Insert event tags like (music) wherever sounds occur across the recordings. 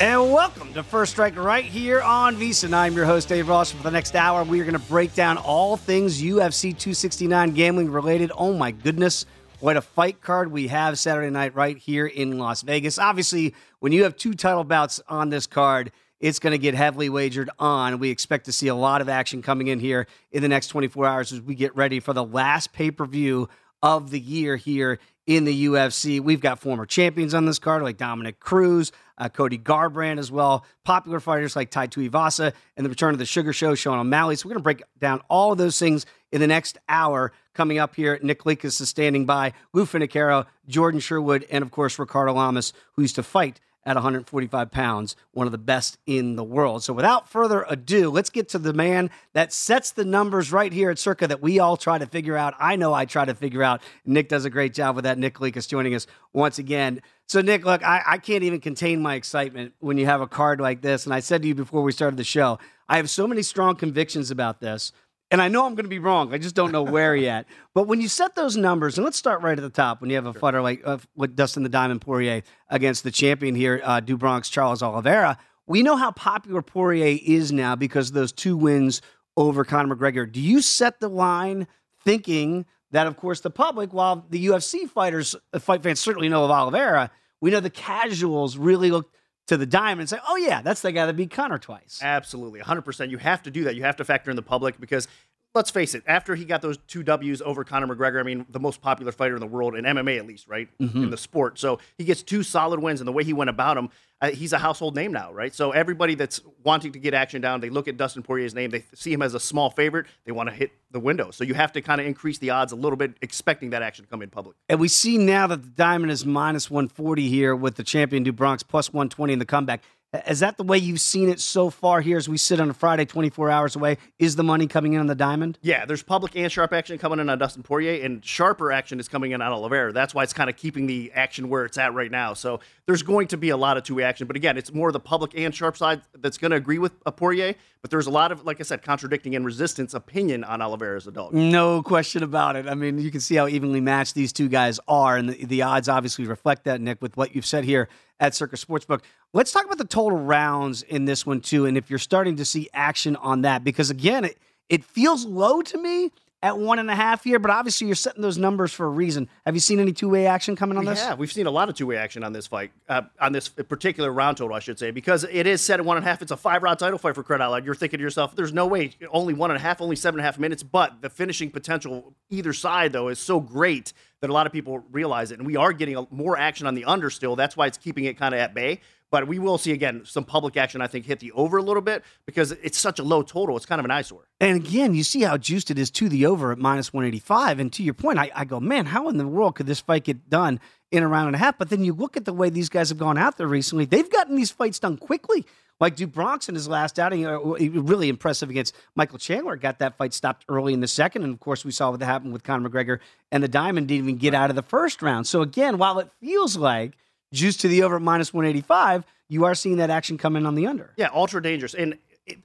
And welcome to First Strike right here on VSiN. I'm your host, Dave Ross. For the next hour, we are going to break down all things UFC 269 gambling related. Oh my goodness, what a fight card we have Saturday night right here in Las Vegas. Obviously, when you have two title bouts on this card, it's going to get heavily wagered on. We expect to see a lot of action coming in here in the next 24 hours as we get ready for the last pay per view of the year here in the UFC. We've got former champions on this card like Dominick Cruz, uh, Cody Garbrandt as well, popular fighters like Tai Tuivasa, and the return of the Sugar Show, Sean O'Malley. So we're going to break down all of those things in the next hour coming up here. Nick Likas is standing by, Lou Finocchiaro, Jordan Sherwood, and of course Ricardo Lamas, who used to fight at 145 pounds, one of the best in the world. So without further ado, let's get to the man that sets the numbers right here at Circa that we all try to figure out. I know I try to figure out. Nick does a great job with that. Nick Likas joining us once again. So, Nick, look, I, I can't even contain my excitement when you have a card like this. And I said to you before we started the show, I have so many strong convictions about this. And I know I'm going to be wrong. I just don't know where (laughs) yet. But when you set those numbers, and let's start right at the top, when you have a sure. fighter like uh, with Dustin the Diamond Poirier against the champion here, uh, Do Bronx Charles Oliveira, we know how popular Poirier is now because of those two wins over Conor McGregor. Do you set the line thinking that, of course, the public, while the UFC fighters, the fight fans certainly know of Oliveira, we know the casuals really look to the diamond and say, oh, yeah, that's the guy that beat Conor twice. Absolutely. 100%. You have to do that. You have to factor in the public because let's face it, after he got those two W's over Conor McGregor, I mean, the most popular fighter in the world, in MMA at least, right? Mm-hmm. In the sport. So he gets two solid wins, and the way he went about them, uh, he's a household name now, right? So everybody that's wanting to get action down, they look at Dustin Poirier's name, they see him as a small favorite, they want to hit the window. So you have to kind of increase the odds a little bit, expecting that action to come in public. And we see now that the diamond is minus 140 here with the champion Do Bronx plus 120 in the comeback. Is that the way you've seen it so far here as we sit on a Friday 24 hours away? Is the money coming in on the diamond? Yeah, there's public and sharp action coming in on Dustin Poirier, and sharper action is coming in on Oliveira. That's why it's kind of keeping the action where it's at right now. So there's going to be a lot of two-way action. But again, it's more the public and sharp side that's going to agree with a Poirier. But there's a lot of, like I said, contradicting and resistance opinion on Oliveira as a dog. No question about it. I mean, you can see how evenly matched these two guys are, and the, the odds obviously reflect that, Nick, with what you've said here at Circa Sportsbook. Let's talk about the total rounds in this one too, and if you're starting to see action on that, because again, it it feels low to me. At one and a half here, but obviously you're setting those numbers for a reason. Have you seen any two way action coming on we this? Yeah, we've seen a lot of two way action on this fight, uh, on this particular round total, I should say, because it is set at one and a half. It's a five round title fight for Credit Outlet. You're thinking to yourself, there's no way, only one and a half, only seven and a half minutes, but the finishing potential either side, though, is so great that a lot of people realize it. And we are getting a, more action on the under still. That's why it's keeping it kind of at bay. But we will see again some public action. I think hit the over a little bit because it's such a low total. It's kind of an eyesore. And again, you see how juiced it is to the over at minus one eighty five. And to your point, I, I go, man, how in the world could this fight get done in a round and a half? But then you look at the way these guys have gone out there recently. They've gotten these fights done quickly. Like do Bronx in his last outing, uh, really impressive against Michael Chandler. Got that fight stopped early in the second, and of course we saw what happened with Conor McGregor and the Diamond didn't even get out of the first round. So again, while it feels like juice to the over at minus one eighty five you are seeing that action come in on the under. Yeah, ultra dangerous. And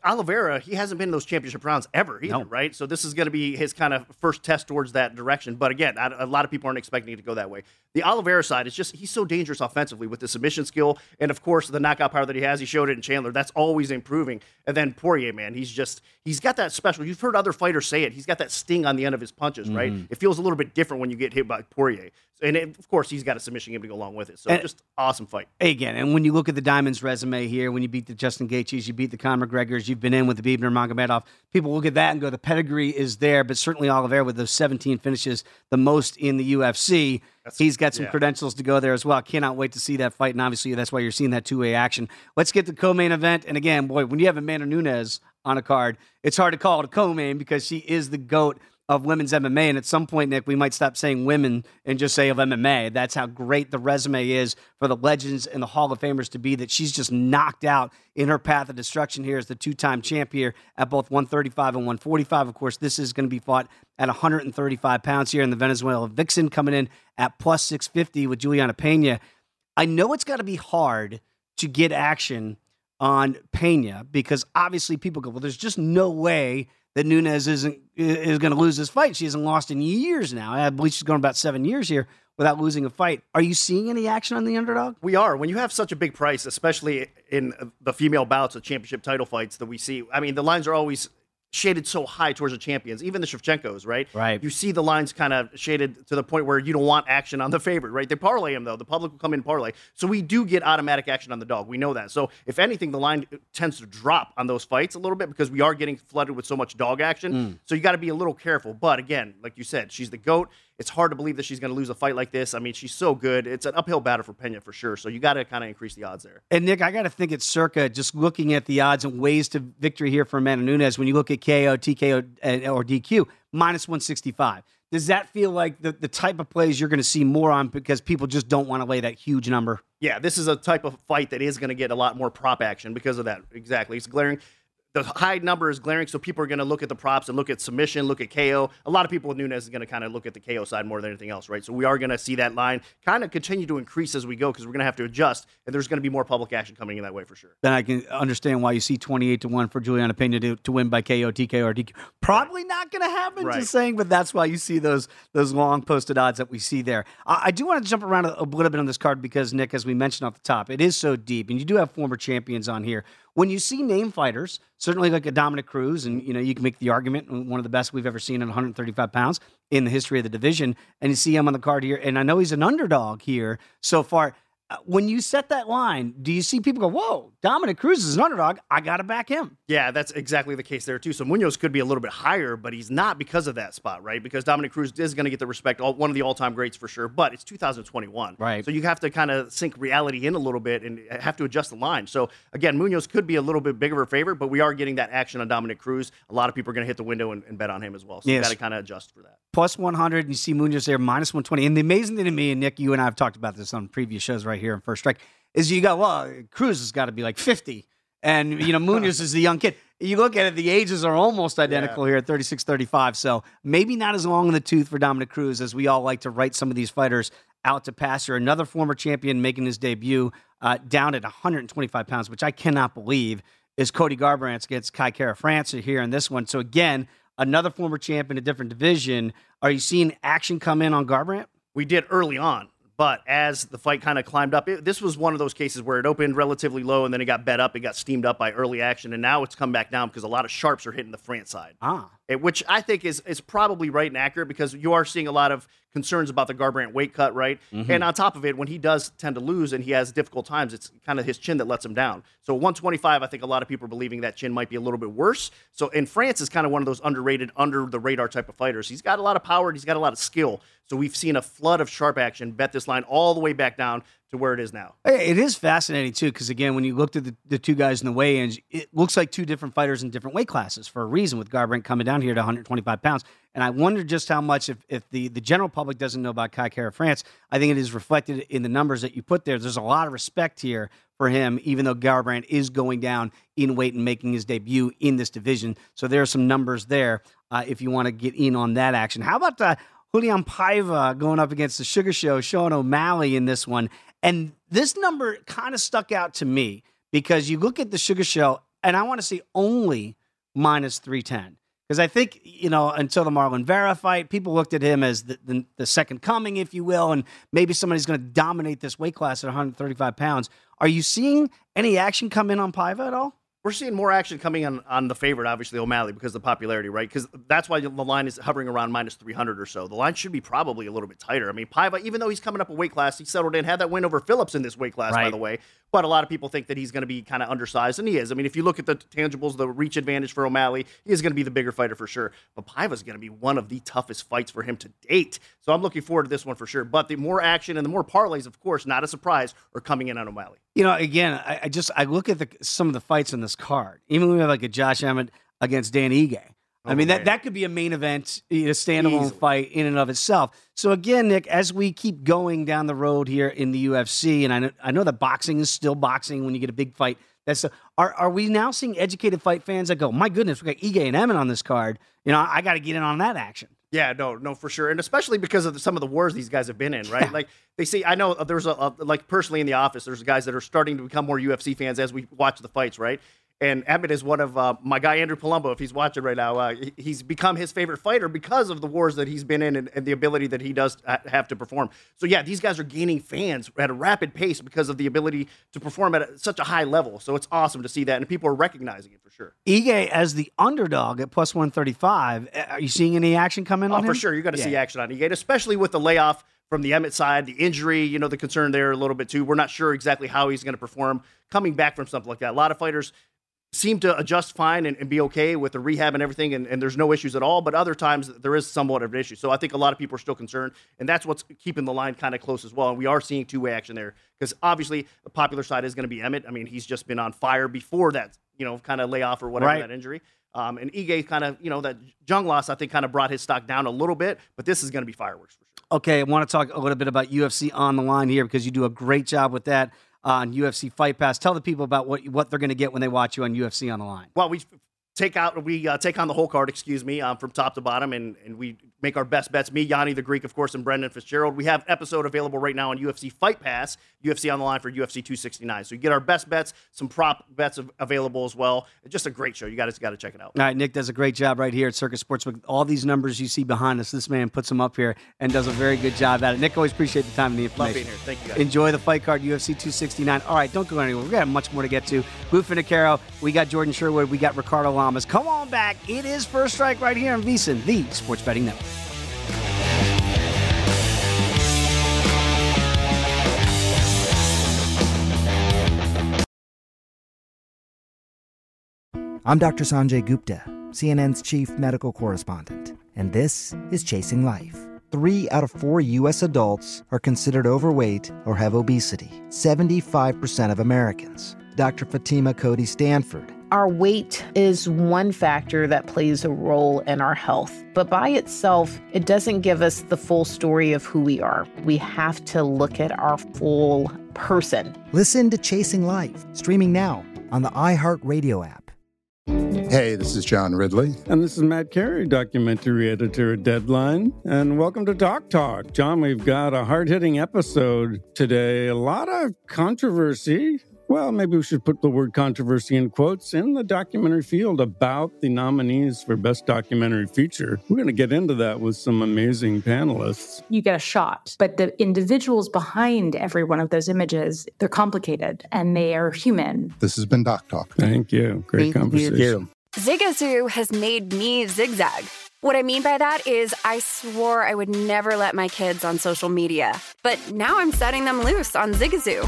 Oliveira, he hasn't been in those championship rounds ever either, no. right? So this is going to be his kind of first test towards that direction. But again, a lot of people aren't expecting it to go that way. The Oliveira side is just he's so dangerous offensively with the submission skill and of course the knockout power that he has. He showed it in Chandler. That's always improving. And then Poirier, man, he's just he's got that special. You've heard other fighters say it. He's got that sting on the end of his punches, mm-hmm. right? It feels a little bit different when you get hit by Poirier. And it, of course, he's got a submission game to go along with it. So and, just awesome fight. Again, and when you look at the Diamonds resume here, when you beat the Justin Gaethjes, you beat the Conor You've been in with the Khabib Nurmagomedov. People look at that and go, the pedigree is there. But certainly Oliveira with those 17 finishes, the most in the UFC. That's, he's got some yeah. credentials to go there as well. I cannot wait to see that fight. And obviously, that's why you're seeing that two way action. Let's get the co main event. And again, boy, when you have Amanda Nunes on a card, it's hard to call it a co main because she is the GOAT of women's MMA. And at some point, Nick, we might stop saying women and just say of MMA. That's how great the resume is for the legends and the Hall of Famers to be that she's just knocked out in her path of destruction here as the two time champ here at both 135 and 145. Of course, this is going to be fought at 135 pounds here in the Venezuela Vixen coming in at plus 650 with Juliana Pena. I know it's got to be hard to get action on Pena because obviously people go, well, there's just no way that Nunes isn't is going to lose this fight. She hasn't lost in years now. I believe she's going about seven years here without losing a fight. Are you seeing any action on the underdog? We are. When you have such a big price, especially in the female bouts of championship title fights that we see, I mean, the lines are always shaded so high towards the champions, even the Shevchenkos, right? Right. You see the lines kind of shaded to the point where you don't want action on the favorite, right? They parlay them though. The public will come in parlay, so we do get automatic action on the dog. We know that. So if anything, the line tends to drop on those fights a little bit because we are getting flooded with so much dog action. Mm. So you got to be a little careful. But again, like you said, she's the goat. It's hard to believe that she's going to lose a fight like this. I mean, she's so good. It's an uphill battle for Pena for sure. So you got to kind of increase the odds there. And Nick, I got to think it's circa just looking at the odds and ways to victory here for Amanda Nunes. When you look at KO, TKO, or DQ, minus 165. Does that feel like the, the type of plays you're going to see more on because people just don't want to lay that huge number? Yeah, this is a type of fight that is going to get a lot more prop action because of that. Exactly. It's glaring the high number is glaring, so people are going to look at the props and look at submission, look at KO. A lot of people with Nunes is going to kind of look at the KO side more than anything else, right? So we are going to see that line kind of continue to increase as we go because we're going to have to adjust, and there's going to be more public action coming in that way for sure. Then I can understand why you see 28 to 1 for Juliana Pena to, to win by KO, TKO, or DQ. Probably right. not going to happen, right. just saying, but that's why you see those those long posted odds that we see there. I, I do want to jump around a, a little bit on this card because, Nick, as we mentioned off the top, it is so deep, and you do have former champions on here when you see name fighters, certainly like a Dominick Cruz, and you know you can make the argument one of the best we've ever seen at 135 pounds in the history of the division, and you see him on the card here, and I know he's an underdog here so far. When you set that line, do you see people go, "Whoa, Dominick Cruz is an underdog. I got to back him." Yeah, that's exactly the case there too. So Munhoz could be a little bit higher, but he's not because of that spot, right? Because Dominick Cruz is going to get the respect, one of the all-time greats for sure. But it's 2021, right? So you have to kind of sink reality in a little bit and have to adjust the line. So again, Munhoz could be a little bit bigger of a favorite, but we are getting that action on Dominick Cruz. A lot of people are going to hit the window and, and, bet on him as well. So yes. you got to kind of adjust for that. Plus 100, and you see Munhoz there minus 120. And the amazing thing to me, and Nick, you and I have talked about this on previous shows right here in First Strike is you got well, Cruz has got to be like fifty, and you know Munhoz is the young kid. You look at it, the ages are almost identical yeah. here at 36, 35. So maybe not as long in the tooth for Dominick Cruz as we all like to write some of these fighters out to pasture. Another former champion making his debut uh, down at 125 pounds, which I cannot believe is Cody Garbrandt against Kai Kara-France here in this one. So again, another former champ in a different division. Are you seeing action come in on Garbrandt? We did early on But as the fight kind of climbed up, it, this was one of those cases where it opened relatively low and then it got bet up. It got steamed up by early action, and now it's come back down because a lot of sharps are hitting the France side. Ah. It- which I think is is probably right and accurate because you are seeing a lot of concerns about the Garbrandt weight cut, right? Mm-hmm. And on top of it, when he does tend to lose and he has difficult times, it's kind of his chin that lets him down. So 125, I think a lot of people are believing that chin might be a little bit worse. So in France is kind of one of those underrated, under the radar type of fighters. He's got a lot of power and he's got a lot of skill. So we've seen a flood of sharp action bet this line all the way back down to where it is now. It is fascinating too, because again, when you looked at the, the two guys in the weigh-ins, it looks like two different fighters in different weight classes for a reason. With Garbrandt coming down here to 125 pounds, and I wonder just how much if, if the the general public doesn't know about Kai Kara France, I think it is reflected in the numbers that you put there. There's a lot of respect here for him, even though Garbrandt is going down in weight and making his debut in this division. So there are some numbers there uh, if you want to get in on that action. How about uh, Raulian Paiva going up against the Sugar Show, Sean O'Malley in this one. And this number kind of stuck out to me because you look at the Sugar Show, and I want to see only minus 310. Because I think, you know, until the Marlon Vera fight, people looked at him as the, the, the second coming, if you will, and maybe somebody's going to dominate this weight class at 135 pounds. Are you seeing any action come in on Paiva at all? We're seeing more action coming on, on the favorite, obviously O'Malley, because of the popularity, right? Because that's why the line is hovering around minus 300 or so. The line should be probably a little bit tighter. I mean, Paiva, even though he's coming up a weight class, he settled in, had that win over Phillips in this weight class, by the way. But a lot of people think that he's going to be kind of undersized, and he is. I mean, if you look at the tangibles, the reach advantage for O'Malley, he is going to be the bigger fighter for sure. But Paiva's going to be one of the toughest fights for him to date. So I'm looking forward to this one for sure. But the more action and the more parlays, of course, not a surprise, are coming in on O'Malley. You know, again, I, I just I look at the, some of the fights on this card. Even when we have like a Josh Emmett against Dan Ige. I Oh, mean, that, man. that could be a main event, you know, standalone Easily. fight in and of itself. So again, Nick, as we keep going down the road here in the UFC, and I know, I know that boxing is still boxing when you get a big fight. That's are are we now seeing educated fight fans that go, my goodness, we got Ige and Emmett on this card. You know, I got to get in on that action. Yeah, no, no, for sure, and especially because of the, some of the wars these guys have been in, right? Like they see, I know uh, there's a, a like personally in the office, there's guys that are starting to become more UFC fans as we watch the fights, right? And Emmett is one of uh, my guy Andrew Palumbo. If he's watching right now, uh, he's become his favorite fighter because of the wars that he's been in and, and the ability that he does have to perform. So yeah, these guys are gaining fans at a rapid pace because of the ability to perform at a, such a high level. So it's awesome to see that, and people are recognizing it for sure. Ige as the underdog at plus one thirty five. Are you seeing any action come in Oh, on him? for sure. You're going to Yeah. see action on Ige, especially with the layoff from the Emmett side, the injury, you know, the concern there a little bit too. We're not sure exactly how he's going to perform coming back from something like that. A lot of fighters seem to adjust fine and, and be okay with the rehab and everything, and, and there's no issues at all. But other times there is somewhat of an issue. So I think a lot of people are still concerned, and that's what's keeping the line kind of close as well. And we are seeing two way action there because obviously the popular side is going to be Emmett. I mean, he's just been on fire before that, you know, kind of layoff or whatever Right. that injury. Um, and Ige kind of, you know, that Jung loss, I think, kind of brought his stock down a little bit, but this is going to be fireworks for sure. Okay, I want to talk a little bit about UFC on the line here because you do a great job with that on UFC Fight Pass. Tell the people about what what they're going to get when they watch you on UFC on the line. Well, we take out, we uh, take on the whole card, excuse me, um, from top to bottom, and, and we make our best bets. Me, Yanni the Greek, of course, and Brendan Fitzgerald. We have episode available right now on UFC Fight Pass, UFC on the line for UFC 269. So you get our best bets, some prop bets av- available as well. Just a great show. You guys got to check it out. All right, Nick does a great job right here at Circa Sportsbook. All these numbers you see behind us, this man puts them up here and does a very good job at it. Nick, always appreciate the time and the information. Love being here. Thank you, guys. Enjoy the fight card, UFC 269. All right, don't go anywhere. We got much more to get to. Lou Finocchiaro, we got Jordan Sherwood, we got Ricardo Lamas. Come on back. It is First Strike right here on VSiN, the Sports Betting Network. I'm Dr. Sanjay Gupta, CNN's chief medical correspondent, and this is Chasing Life. Three out of four U.S. adults are considered overweight or have obesity, 75% of Americans. Dr. Fatima Cody Stanford. Our weight is one factor that plays a role in our health, but by itself, it doesn't give us the full story of who we are. We have to look at our full person. Listen to Chasing Life, streaming now on the iHeartRadio app. Hey, this is John Ridley. And this is Matt Carey, documentary editor at Deadline. And welcome to Doc Talk. John, we've got a hard hitting episode today. A lot of controversy. Well, maybe we should put the word controversy in quotes in the documentary field about the nominees for Best Documentary Feature. We're going to get into that with some amazing panelists. You get a shot, but the individuals behind every one of those images, they're complicated and they are human. This has been Doc Talk. Thank you. Great Thank conversation. you. Zigazoo has made me zigzag. What I mean by that is, I swore I would never let my kids on social media, but now I'm setting them loose on Zigazoo.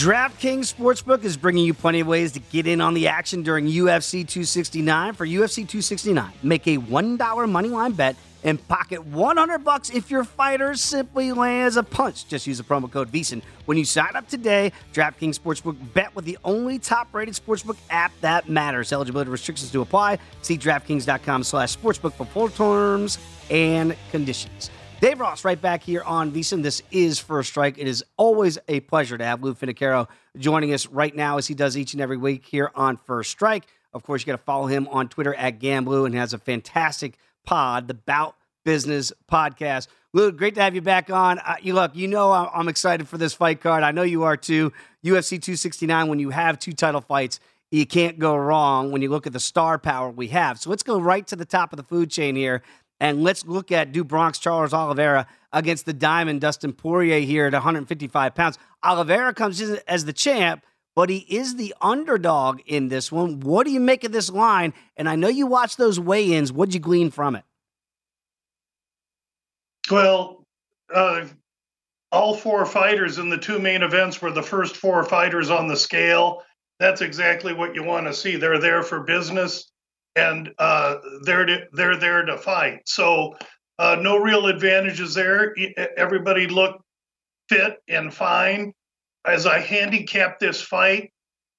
DraftKings Sportsbook is bringing you plenty of ways to get in on the action during UFC 269. For UFC 269, make a $1 moneyline bet and pocket 100 bucks if your fighter simply lands a punch. Just use the promo code VSIN when you sign up today. DraftKings Sportsbook bet with the only top-rated sportsbook app that matters. Eligibility restrictions do apply. See DraftKings.com slash sportsbook for full terms and conditions. Dave Ross, right back here on VSIN. This is First Strike. It is always a pleasure to have Lou Finocchiaro joining us right now, as he does each and every week here on First Strike. Of course, you got to follow him on Twitter at Gamblue and has a fantastic pod, the Bout Business Podcast. Lou, great to have you back on. Uh, you look, you know, I'm excited for this fight card. I know you are too. UFC 269. When you have two title fights, you can't go wrong when you look at the star power we have. So let's go right to the top of the food chain here. And let's look at Bronx Charles Oliveira against the Diamond Dustin Poirier here at 155 pounds. Oliveira comes in as the champ, but he is the underdog in this one. What do you make of this line? And I know you watched those weigh ins. What'd you glean from it? Well, uh, all four fighters in the two main events were the first four fighters on the scale. That's exactly what you want to see. They're there for business and uh, they're to, they're there to fight. So uh, no real advantages there. Everybody looked fit and fine. As I handicap this fight,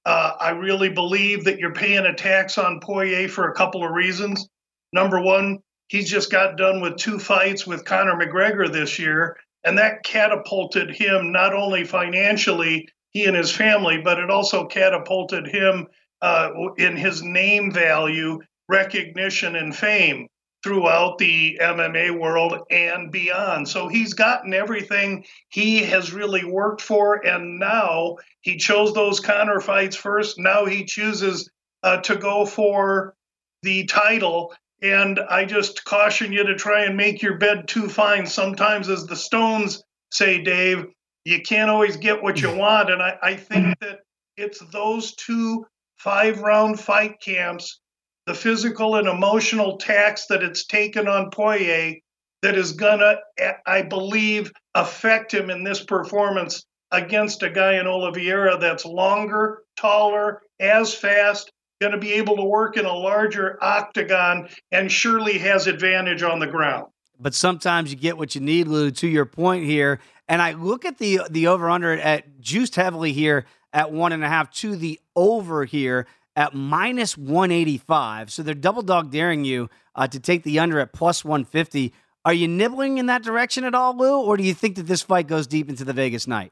uh, I really believe that you're paying a tax on Poirier for a couple of reasons. Number one, he's just got done with two fights with Conor McGregor this year, and that catapulted him not only financially, he and his family, but it also catapulted him uh, in his name value, recognition, and fame throughout the MMA world and beyond. So he's gotten everything he has really worked for, and now he chose those Conor fights first. Now he chooses uh, to go for the title. And I just caution you to try and make your bed too fine. Sometimes, as the Stones say, Dave, you can't always get what you (laughs) want. And I, I think that it's those two five round fight camps the physical and emotional tax that it's taken on Poirier that is gonna, I believe, affect him in this performance against a guy in Oliveira that's longer, taller, as fast, going to be able to work in a larger octagon, and surely has advantage on the ground. But sometimes you get what you need, Lou. To your point here, and I look at the the over under at juiced heavily here at one and a half to the over here at minus 185. So they're double dog daring you uh, to take the under at plus 150. Are you nibbling in that direction at all, Lou, or do you think that this fight goes deep into the Vegas night?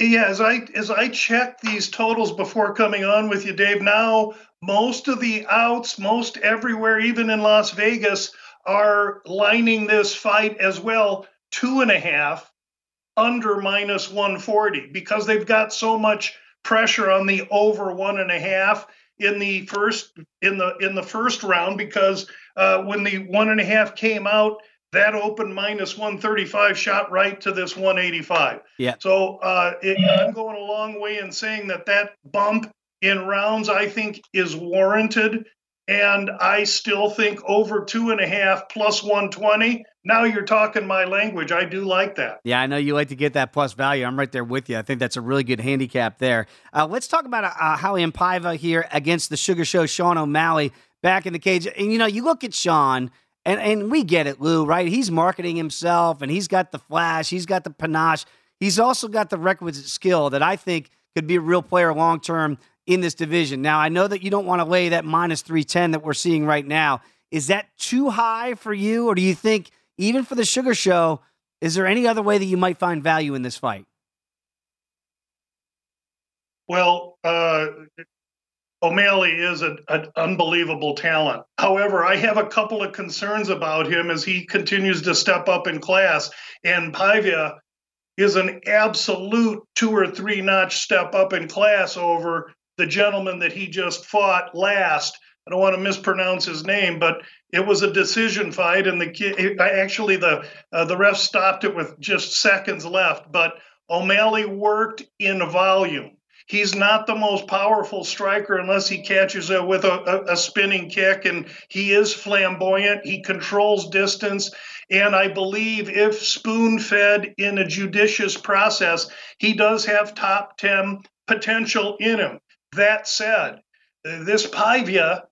Yeah, as I as I checked these totals before coming on with you, Dave, now most of the outs, most everywhere, even in Las Vegas, are lining this fight as well, two and a half under minus 140 because they've got so much pressure on the over one and a half in the first in the in the first round because uh, when the one and a half came out that opened minus 135 shot right to this 185. Yeah. So uh, it, I'm going a long way in saying that that bump in rounds I think is warranted, and I still think over two and a half plus 120. Now you're talking my language. I do like that. Yeah, I know you like to get that plus value. I'm right there with you. I think that's a really good handicap there. Uh, let's talk about uh, and Paiva here against the Sugar Show, Sean O'Malley back in the cage. And you know, you look at Sean and and we get it, Lou, right? He's marketing himself and he's got the flash, he's got the panache. He's also got the requisite skill that I think could be a real player long term in this division. Now, I know that you don't want to lay that minus 310 that we're seeing right now. Is that too high for you? Or do you think, even for the Sugar Show, is there any other way that you might find value in this fight? Well, uh, O'Malley is an unbelievable talent. However, I have a couple of concerns about him as he continues to step up in class. And Paiva is an absolute two or three notch step up in class over the gentleman that he just fought last. I don't want to mispronounce his name, but it was a decision fight, and the kid actually the uh, the ref stopped it with just seconds left. But O'Malley worked in volume. He's not the most powerful striker unless he catches it with a, a, a spinning kick, and he is flamboyant. He controls distance. And I believe if spoon fed in a judicious process, he does have top 10 potential in him. That said, this Paiva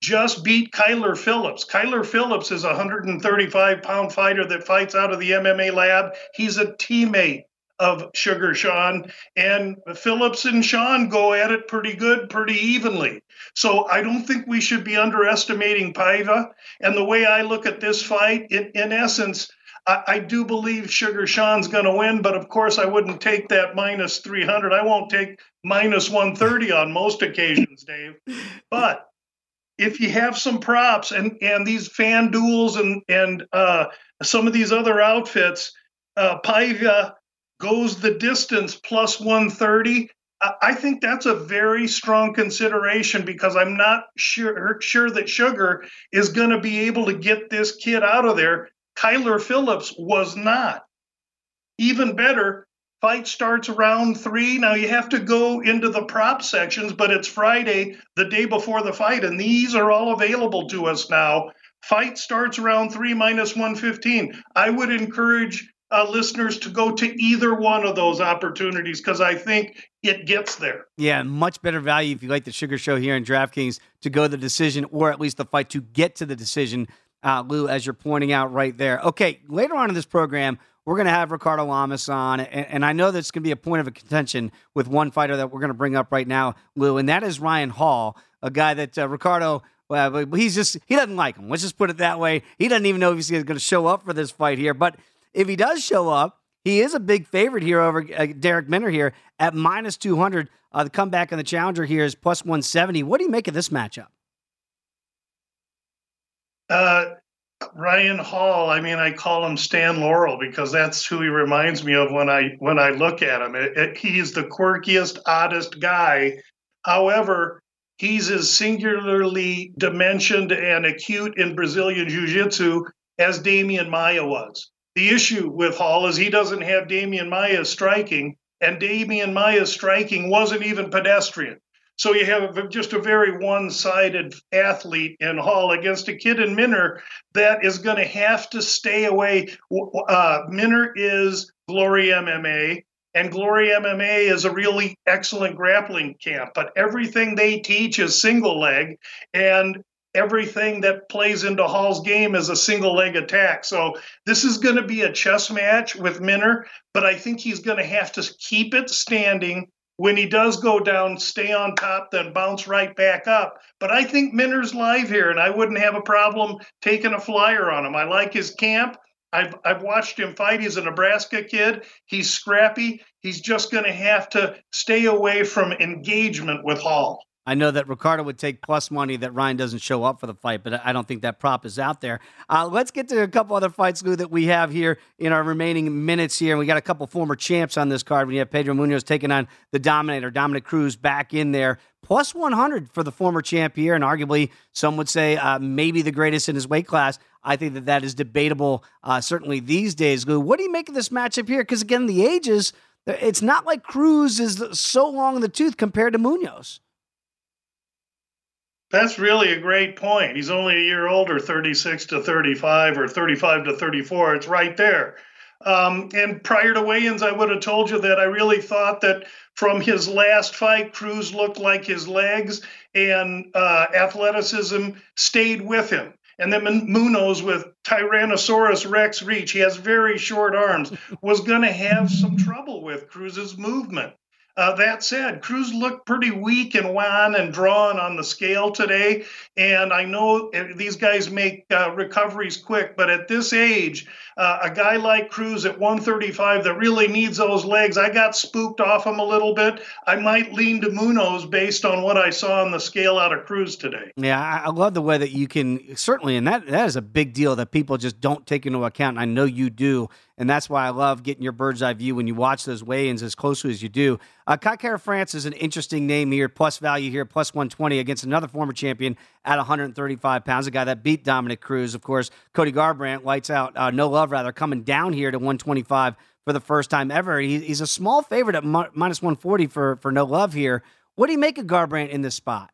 just beat Kyler Phillips. Kyler Phillips is a 135 pound fighter that fights out of the MMA lab. He's a teammate of Sugar Sean. And Phillips and Sean go at it pretty good, pretty evenly. So I don't think we should be underestimating Paiva. And the way I look at this fight, in, in essence, I, I do believe Sugar Sean's going to win, but of course I wouldn't take that minus 300. I won't take minus 130 on most occasions, Dave. (laughs) But if you have some props and and these fan duels and and uh, some of these other outfits, uh, Paiva goes the distance plus 130 I think that's a very strong consideration because I'm not sure sure that Sugar is going to be able to get this kid out of there. Kyler Phillips was not. Even better, fight starts round three. Now you have to go into the prop sections, but it's Friday, the day before the fight, and these are all available to us now. Fight starts around three minus 115. I would encourage uh, listeners to go to either one of those opportunities because I think it gets there. Yeah, much better value if you like the Sugar Show here in DraftKings to go the decision or at least the fight to get to the decision, uh, Lou, as you're pointing out right there. Okay, later on in this program, we're going to have Ricardo Lamas on, and, and I know that's going to be a point of contention with one fighter that we're going to bring up right now, Lou, and that is Ryan Hall, a guy that uh, Ricardo well, he's just he doesn't like him. Let's just put it that way. He doesn't even know if he's going to show up for this fight here. But if he does show up, he is a big favorite here over uh, Darrick Minner here at minus 200. Uh, the comeback on the challenger here is plus 170. What do you make of this matchup? Uh, Ryan Hall. I mean, I call him Stan Laurel because that's who he reminds me of when I when I look at him. It, it, he's the quirkiest, oddest guy. However, he's as singularly dimensioned and acute in Brazilian Jiu-Jitsu as Demian Maia was. The issue with Hall is he doesn't have Demian Maia striking, and Demian Maia's striking wasn't even pedestrian. So you have just a very one-sided athlete in Hall against a kid in Minner that is going to have to stay away. Uh, Minner is Glory MMA, and Glory MMA is a really excellent grappling camp. But everything they teach is single leg, and everything that plays into Hall's game is a single leg attack. So this is going to be a chess match with Minner, but I think he's going to have to keep it standing when he does go down, stay on top, then bounce right back up. But I think Minner's live here, and I wouldn't have a problem taking a flyer on him. I like his camp. I've, I've watched him fight. He's a Nebraska kid. He's scrappy. He's just going to have to stay away from engagement with Hall. I know that Ricardo would take plus money that Ryan doesn't show up for the fight, but I don't think that prop is out there. Uh, let's get to a couple other fights, Lou, that we have here in our remaining minutes here. And we got a couple former champs on this card. We have Pedro Munhoz taking on the Dominator, Dominick Cruz back in there. Plus 100 for the former champ here, and arguably some would say uh, maybe the greatest in his weight class. I think that that is debatable, uh, certainly these days. Lou, what do you make of this matchup here? Because again, the ages, it's not like Cruz is so long in the tooth compared to Munhoz. That's really a great point. He's only a year older, 36 to 35 or 35 to 34. It's right there. Um, and prior to weigh-ins, I would have told you that I really thought that from his last fight, Cruz looked like his legs and uh, athleticism stayed with him. And then Munhoz with Tyrannosaurus Rex reach, he has very short arms, was going to have some trouble with Cruz's movement. Uh, that said, Cruz looked pretty weak and wan and drawn on the scale today. And I know these guys make uh, recoveries quick, but at this age, uh, a guy like Cruz at 135 that really needs those legs, I got spooked off him a little bit. I might lean to Munhoz based on what I saw on the scale out of Cruz today. Yeah, I love the way that you can certainly, and that that is a big deal that people just don't take into account. And I know you do and that's why I love getting your bird's eye view when you watch those weigh-ins as closely as you do. Uh, Kai Kara-France is an interesting name here, plus value here, plus 120 against another former champion at 135 pounds, a guy that beat Dominick Cruz. Of course, Cody Garbrandt lights out, uh, no love rather, coming down here to 125 for the first time ever. He, he's a small favorite at mu- minus 140 for, for no love here. What do you make of Garbrandt in this spot?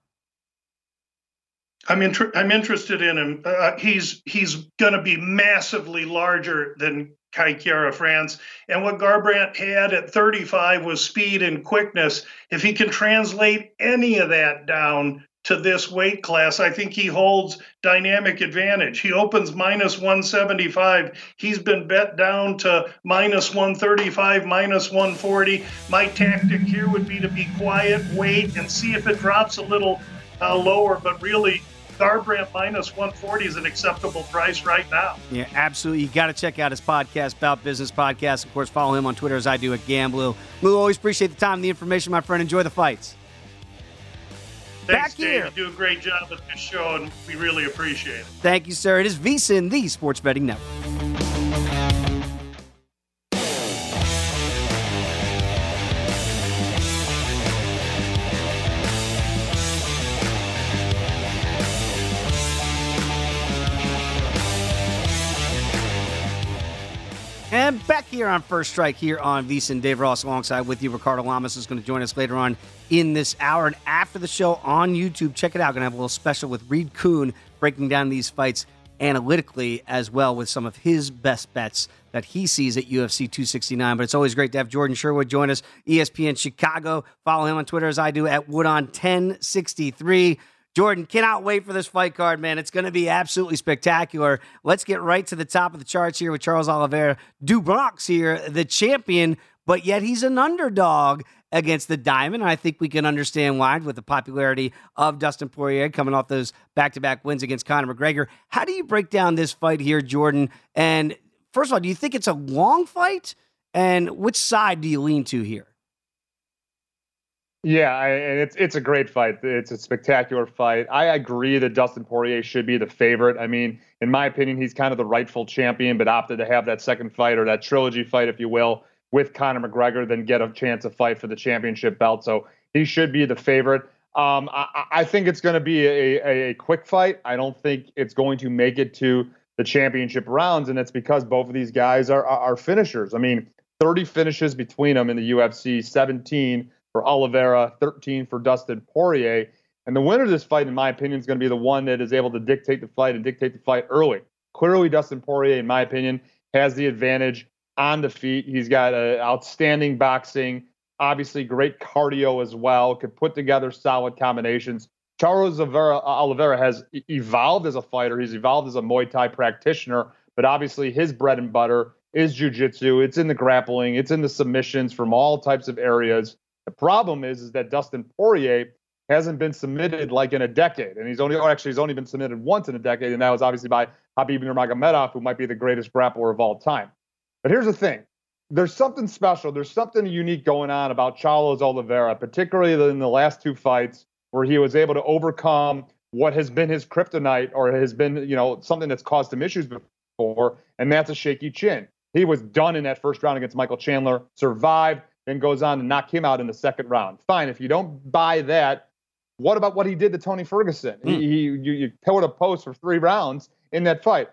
I'm inter- I'm interested in him. Uh, he's he's going to be massively larger than Kai Kara-France. And what Garbrandt had at 35 was speed and quickness. If he can translate any of that down to this weight class, I think he holds dynamic advantage. He opens minus 175. He's been bet down to minus 135, minus 140. My tactic here would be to be quiet, wait, and see if it drops a little uh, lower, but really Garbrandt minus 140 is an acceptable price right now. Yeah, absolutely. You got to check out his podcast, About Business Podcast. Of course, follow him on Twitter as I do at Gamblu. Lou, always appreciate the time and the information, my friend. Enjoy the fights. Thanks, Back Dave. here. You do a great job at this show, and we really appreciate it. Thank you, sir. It is VSIN, the Sports Betting Network. And back here on First Strike here on VSIN, Dave Ross alongside with you. Ricardo Lamas is going to join us later on in this hour. And after the show on YouTube, check it out. Going to have a little special with Reed Kuhn breaking down these fights analytically as well with some of his best bets that he sees at UFC 269. But it's always great to have Jordan Sherwood join us, ESPN Chicago. Follow him on Twitter as I do at Woodon1063. Jordan, cannot wait for this fight card, man. It's going to be absolutely spectacular. Let's get right to the top of the charts here with Charles Oliveira do Bronx here, the champion, but yet he's an underdog against the Diamond. I think we can understand why with the popularity of Dustin Poirier coming off those back to back wins against Conor McGregor. How do you break down this fight here, Jordan? And first of all, do you think it's a long fight? And which side do you lean to here? Yeah, and it's it's a great fight. It's a spectacular fight. I agree that Dustin Poirier should be the favorite. I mean, in my opinion, he's kind of the rightful champion, but opted to have that second fight or that trilogy fight, if you will, with Conor McGregor, then get a chance to fight for the championship belt. So he should be the favorite. Um, I, I, think it's going to be a, a, a quick fight. I don't think it's going to make it to the championship rounds, and it's because both of these guys are, are, are finishers. I mean, 30 finishes between them in the UFC, 17 for Oliveira, 13 for Dustin Poirier. And the winner of this fight, in my opinion, is going to be the one that is able to dictate the fight and dictate the fight early. Clearly, Dustin Poirier, in my opinion, has the advantage on the feet. He's got a outstanding boxing, obviously great cardio as well, could put together solid combinations. Charles Oliveira, has evolved as a fighter. He's evolved as a Muay Thai practitioner, but obviously his bread and butter is jiu-jitsu. It's in the grappling. It's in the submissions from all types of areas. The problem is, is that Dustin Poirier hasn't been submitted like in a decade, and he's only or actually he's only been submitted once in a decade, and that was obviously by Habib Nurmagomedov, who might be the greatest grappler of all time. But here's the thing: there's something special, there's something unique going on about Charles Oliveira, particularly in the last two fights, where he was able to overcome what has been his kryptonite or has been, you know, something that's caused him issues before, and that's a shaky chin. He was done in that first round against Michael Chandler, survived, then goes on to knock him out in the second round. Fine, if you don't buy that, what about what he did to Tony Ferguson? Mm. He, he you, you pilled a post for three rounds in that fight.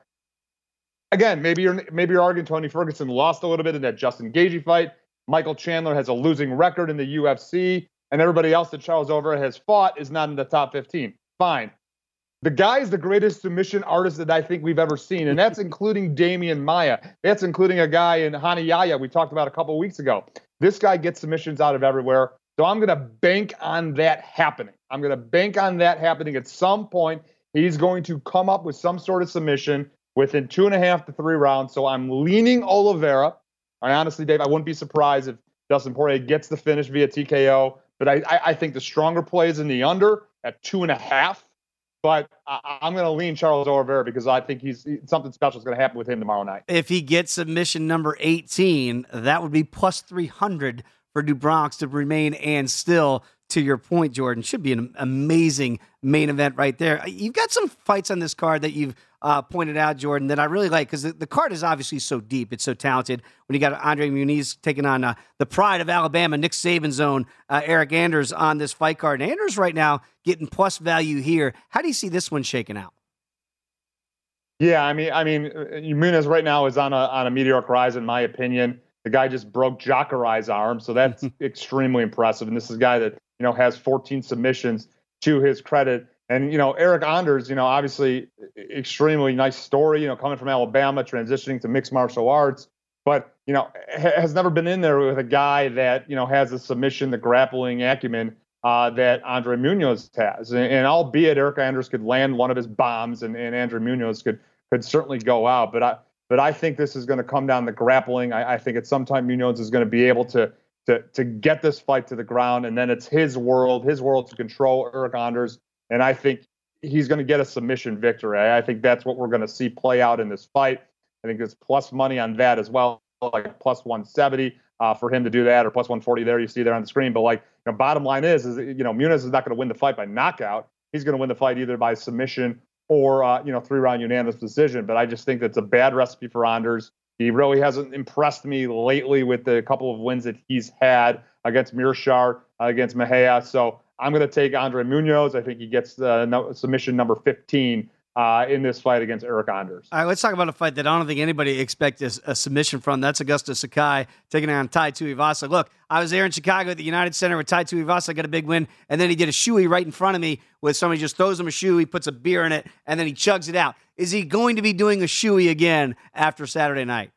Again, maybe you're maybe you're arguing Tony Ferguson lost a little bit in that Justin Gaethje fight. Michael Chandler has a losing record in the UFC, and everybody else that Charles Over has fought is not in the top 15. Fine. The guy is the greatest submission artist that I think we've ever seen, and that's (laughs) including Demian Maia. That's including a guy in Rani Yahya we talked about a couple weeks ago. This guy gets submissions out of everywhere. So I'm going to bank on that happening. I'm going to bank on that happening at some point. He's going to come up with some sort of submission within two and a half to three rounds. So I'm leaning Oliveira. I honestly, Dave, I wouldn't be surprised if Dustin Poirier gets the finish via TKO. But I, I, I think the stronger play is in the under at two and a half. But I, am going to lean Charles Oliveira because I think he's something special is going to happen with him tomorrow night. If he gets submission number 18, that would be plus 300 for Do Bronx to remain and still. To your point, Jordan, should be an amazing main event right there. You've got some fights on this card that you've uh, pointed out, Jordan, that I really like because the, the, card is obviously so deep. It's so talented. When you got Andre Muniz taking on uh, the pride of Alabama, Nick Saban's own uh, Eryk Anders on this fight card. And Anders right now getting plus value here. How do you see this one shaking out? Yeah, I mean, I mean, Muniz right now is on a on a meteoric rise, in my opinion. The guy just broke Jacaré's arm, so that's (laughs) extremely impressive. And this is a guy that you know has 14 submissions to his credit. And you know Eryk Anders, you know obviously extremely nice story. You know coming from Alabama, transitioning to mixed martial arts, but you know has never been in there with a guy that you know has the submission, the grappling acumen uh, that Andre Muniz has. And, and, albeit Eryk Anders could land one of his bombs, and, and Andre Muniz could could certainly go out, but I but I think this is going to come down to grappling. I, I think at some time Muniz is going to be able to to to get this fight to the ground, and then it's his world, his world to control Eryk Anders, and I think he's going to get a submission victory. I think that's what we're going to see play out in this fight. I think there's plus money on that as well, like plus 170 uh, for him to do that, or plus 140 there. You see there on the screen. But like, you know, bottom line is, is you know, Muniz is not going to win the fight by knockout. He's going to win the fight either by submission or uh, you know three round unanimous decision. But I just think that's a bad recipe for Anders. He really hasn't impressed me lately with the couple of wins that he's had against Meerschaert, uh, against Mejia. So I'm going to take Andre Muniz. I think he gets the no, submission number 15 uh, in this fight against Eryk Anders. All right, let's talk about a fight that I don't think anybody expects a, a submission from. That's Augusto Sakai taking on Tai Tuivasa. Look, I was there in Chicago at the United Center with Tai Tuivasa, got a big win, and then he did a shoey right in front of me where somebody just throws him a shoe, he puts a beer in it, and then he chugs it out. Is he going to be doing a shoey again after Saturday night?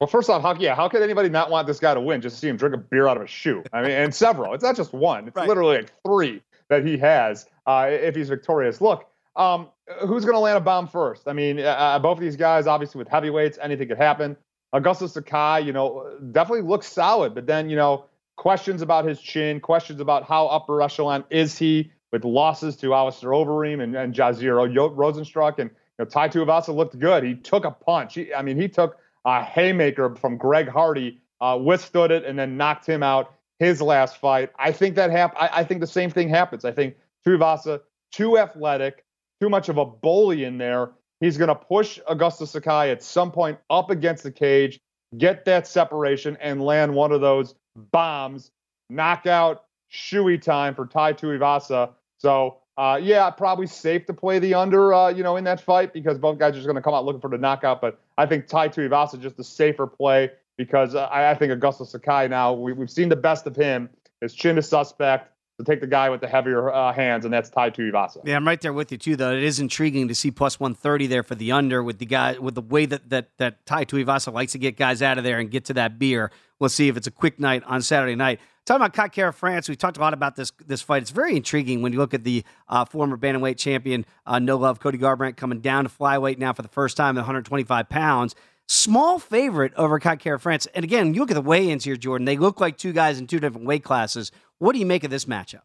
Well, first off, how yeah, how could anybody not want this guy to win just to see him drink a beer out of a shoe? I mean, and several. It's not just one. It's right. literally like three that he has uh, if he's victorious. Look, um, who's going to land a bomb first? I mean, uh, uh, both of these guys, obviously with heavyweights, anything could happen. Augusto Sakai, you know, definitely looks solid, but then, you know, questions about his chin, questions about how upper echelon is he with losses to Alistair Overeem and, and Jazier Rozenstruik. And, you know, Tai Tuivasa looked good. He took a punch. He, I mean, he took a haymaker from Greg Hardy, uh, withstood it, and then knocked him out his last fight. I think that hap- I, I think the same thing happens. I think Tuivasa, too athletic, too much of a bully in there. He's going to push Augusto Sakai at some point up against the cage, get that separation, and land one of those bombs. Knockout, shoey time for Tai Tuivasa. So, uh, yeah, probably safe to play the under, uh, you know, in that fight because both guys are just going to come out looking for the knockout. But I think Tai Tuivasa is just a safer play. because uh, I, I think Augusto Sakai now we, have seen the best of him. His chin is suspect. To take the guy with the heavier uh, hands, and that's Tai Tuivasa. Yeah, I'm right there with you too. Though it is intriguing to see plus 130 there for the under with the guy with the way that that that Tai Tuivasa likes to get guys out of there and get to that beer. We'll see if it's a quick night on Saturday night. Talking about Kai Kara France, we talked a lot about this this fight. It's very intriguing when you look at the uh, former bantamweight champion, uh, no love Cody Garbrandt, coming down to flyweight now for the first time at 125 pounds. Small favorite over Kai Kara France. And again, you look at the weigh-ins here, Jordan. They look like two guys in two different weight classes. What do you make of this matchup?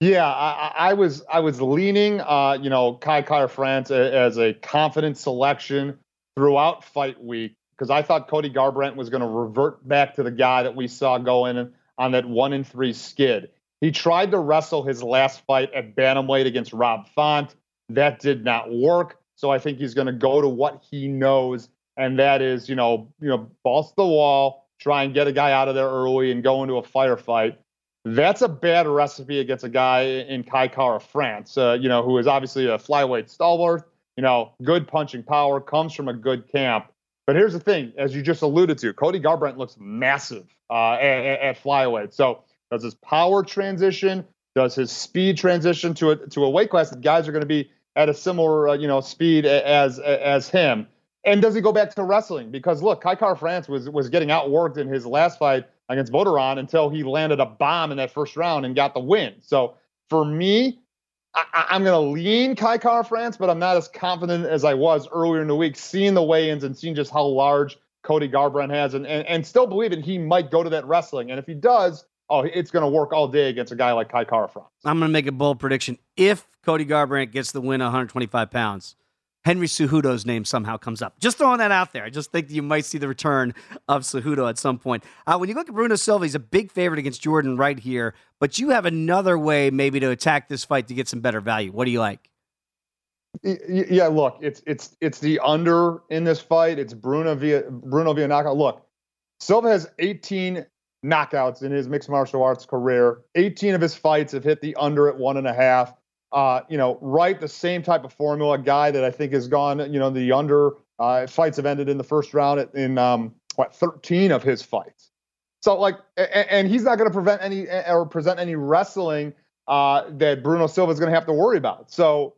Yeah, I, I was I was leaning, uh, you know, Kai Kara France as a confident selection throughout fight week because I thought Cody Garbrandt was going to revert back to the guy that we saw going on that one in three skid. He tried to wrestle his last fight at bantamweight against Rob Font. That did not work. So I think he's going to go to what he knows, and that is, you know, you know, balls the wall, try and get a guy out of there early and go into a firefight. That's a bad recipe against a guy in Kai of France, uh, you know, who is obviously a flyweight stalwart, you know, good punching power, comes from a good camp. But here's the thing, as you just alluded to, Cody Garbrandt looks massive uh, at, at flyweight. So does his power transition? Does his speed transition to a to a weight class that guys are going to be at a similar uh, you know speed as as him? And does he go back to wrestling? Because look, Kai Kara France was was getting outworked in his last fight against Bontorin until he landed a bomb in that first round and got the win. So for me, I, am going to lean Kai Kara France, but I'm not as confident as I was earlier in the week, seeing the weigh-ins and seeing just how large Cody Garbrandt has, and, and, and still believing he might go to that wrestling. And if he does, oh, it's going to work all day against a guy like Kai Kara France. I'm going to make a bold prediction. If Cody Garbrandt gets the win 125 pounds, Henry Cejudo's name somehow comes up. Just throwing that out there. I just think you might see the return of Cejudo at some point. Uh, when you look at Bruno Silva, he's a big favorite against Jordan Wright here, but you have another way maybe to attack this fight to get some better value. What do you like? Yeah, look, it's it's it's the under in this fight. It's Bruno via Bruno via knockout. Look, Silva has 18 knockouts in his mixed martial arts career. 18 of his fights have hit the under at one and a half uh, you know, right the same type of formula. Guy that I think has gone, you know, the under uh, fights have ended in the first round in um, what 13 of his fights. So like, and, and he's not going to prevent any or present any wrestling uh, that Bruno Silva is going to have to worry about. So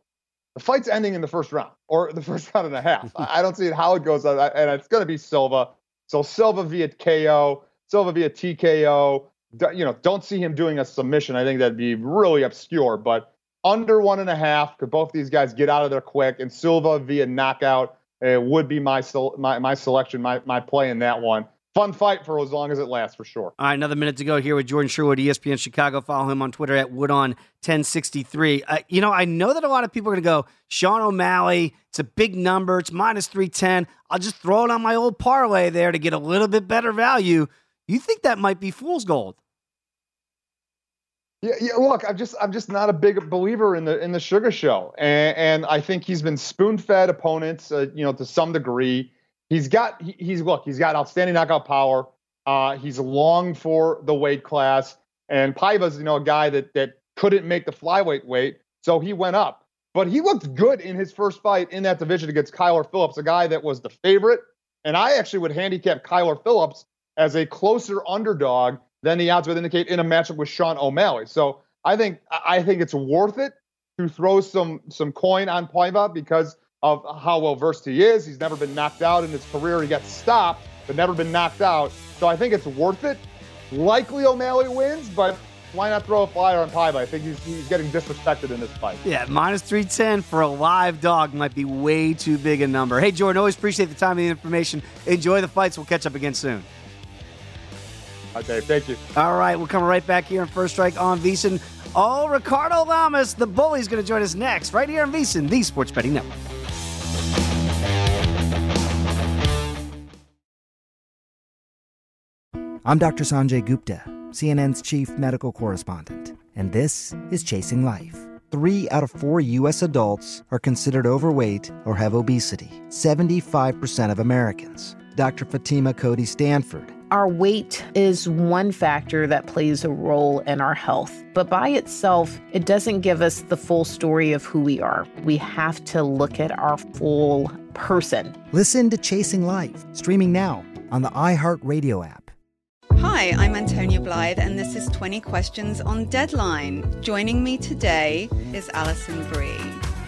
the fight's ending in the first round or the (laughs) first round and a half. I don't see how it goes, and it's going to be Silva. So Silva via KO, Silva via TKO. You know, don't see him doing a submission. I think that'd be really obscure, but under one and a half. Could both these guys get out of there quick? And Silva via knockout uh, would be my, my my selection, my my play in that one. Fun fight for as long as it lasts, for sure. All right, another minute to go here with Jordan Sherwood, ESPN Chicago. Follow him on Twitter at Woodon1063. Uh, you know, I know that a lot of people are going to go, Sean O'Malley, it's a big number, it's minus 310. I'll just throw it on my old parlay there to get a little bit better value. You think that might be fool's gold? Yeah, yeah. Look, I'm just I'm just not a big believer in the in the Sugar Show, and, and I think he's been spoon fed opponents, uh, you know, to some degree. He's got he, he's look he's got outstanding knockout power. Uh, he's long for the weight class, and Paiva's you know a guy that that couldn't make the flyweight weight, so he went up. But he looked good in his first fight in that division against Kyler Phillips, a guy that was the favorite. And I actually would handicap Kyler Phillips as a closer underdog than the odds would indicate in a matchup with Sean O'Malley. So I think I think it's worth it to throw some some coin on Paiva because of how well versed he is. He's never been knocked out in his career. He got stopped, but never been knocked out. So I think it's worth it. Likely O'Malley wins, but why not throw a flyer on Paiva? I think he's, he's getting disrespected in this fight. Yeah, minus 310 for a live dog might be way too big a number. Hey, Jordan, always appreciate the time and the information. Enjoy the fights. We'll catch up again soon. Okay, thank you. All right, we'll come right back here on First Strike on VSiN. Oh, Ricardo Lamas, the bully, is going to join us next, right here on VSiN, the Sports Betting Network. I'm Dr. Sanjay Gupta, CNN's chief medical correspondent, and this is Chasing Life. Three out of four U.S. adults are considered overweight or have obesity, 75% of Americans. Dr. Fatima Cody Stanford Our weight is one factor that plays a role in our health, but by itself, it doesn't give us the full story of who we are. We have to look at our full person. Listen to Chasing Life, streaming now on the iHeartRadio app. Hi, I'm Antonia Blythe, and this is 20 Questions on Deadline. Joining me today is Alison Brie.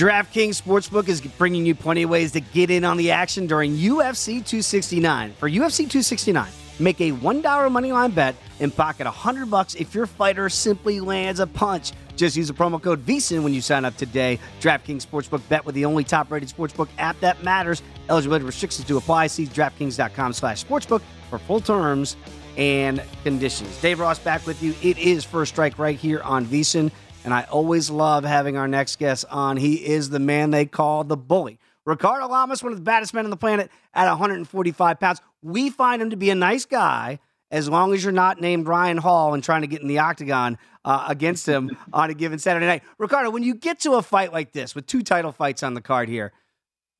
DraftKings Sportsbook is bringing you plenty of ways to get in on the action during UFC 269. For UFC 269, make a $1 moneyline bet and pocket 100 bucks if your fighter simply lands a punch. Just use the promo code VSIN when you sign up today. DraftKings Sportsbook bet with the only top-rated sportsbook app that matters. Eligibility restrictions do apply. See DraftKings.com slash sportsbook for full terms and conditions. Dave Ross back with you. It is First Strike right here on VSIN. And I always love having our next guest on. He is the man they call the bully. Ricardo Lamas, one of the baddest men on the planet at 145 pounds. We find him to be a nice guy as long as you're not named Ryan Hall and trying to get in the octagon uh, against him (laughs) on a given Saturday night. Ricardo, when you get to a fight like this with two title fights on the card here,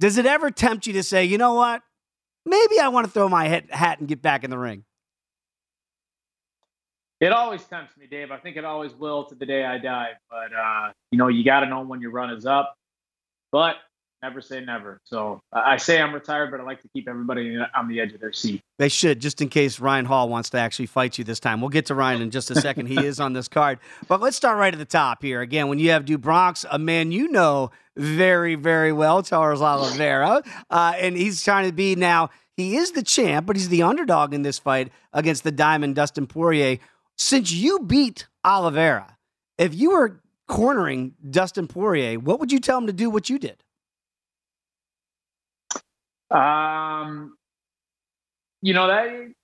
does it ever tempt you to say, you know what? Maybe I want to throw my hat hat and get back in the ring? It always tempts me, Dave. I think it always will to the day I die. But uh, you know, you got to know when your run is up. But never say never. So I say I'm retired, but I like to keep everybody on the edge of their seat. They should, just in case Ryan Hall wants to actually fight you this time. We'll get to Ryan in just a second. he is on this card. But let's start right at the top here. Again, when you have Do Bronx, a man you know very, very well, Charles Oliveira, uh, and he's trying to be now, he is the champ, but he's the underdog in this fight against the Diamond Dustin Poirier. Since you beat Oliveira, if you were cornering Dustin Poirier, what would you tell him to do what you did? Um, you know that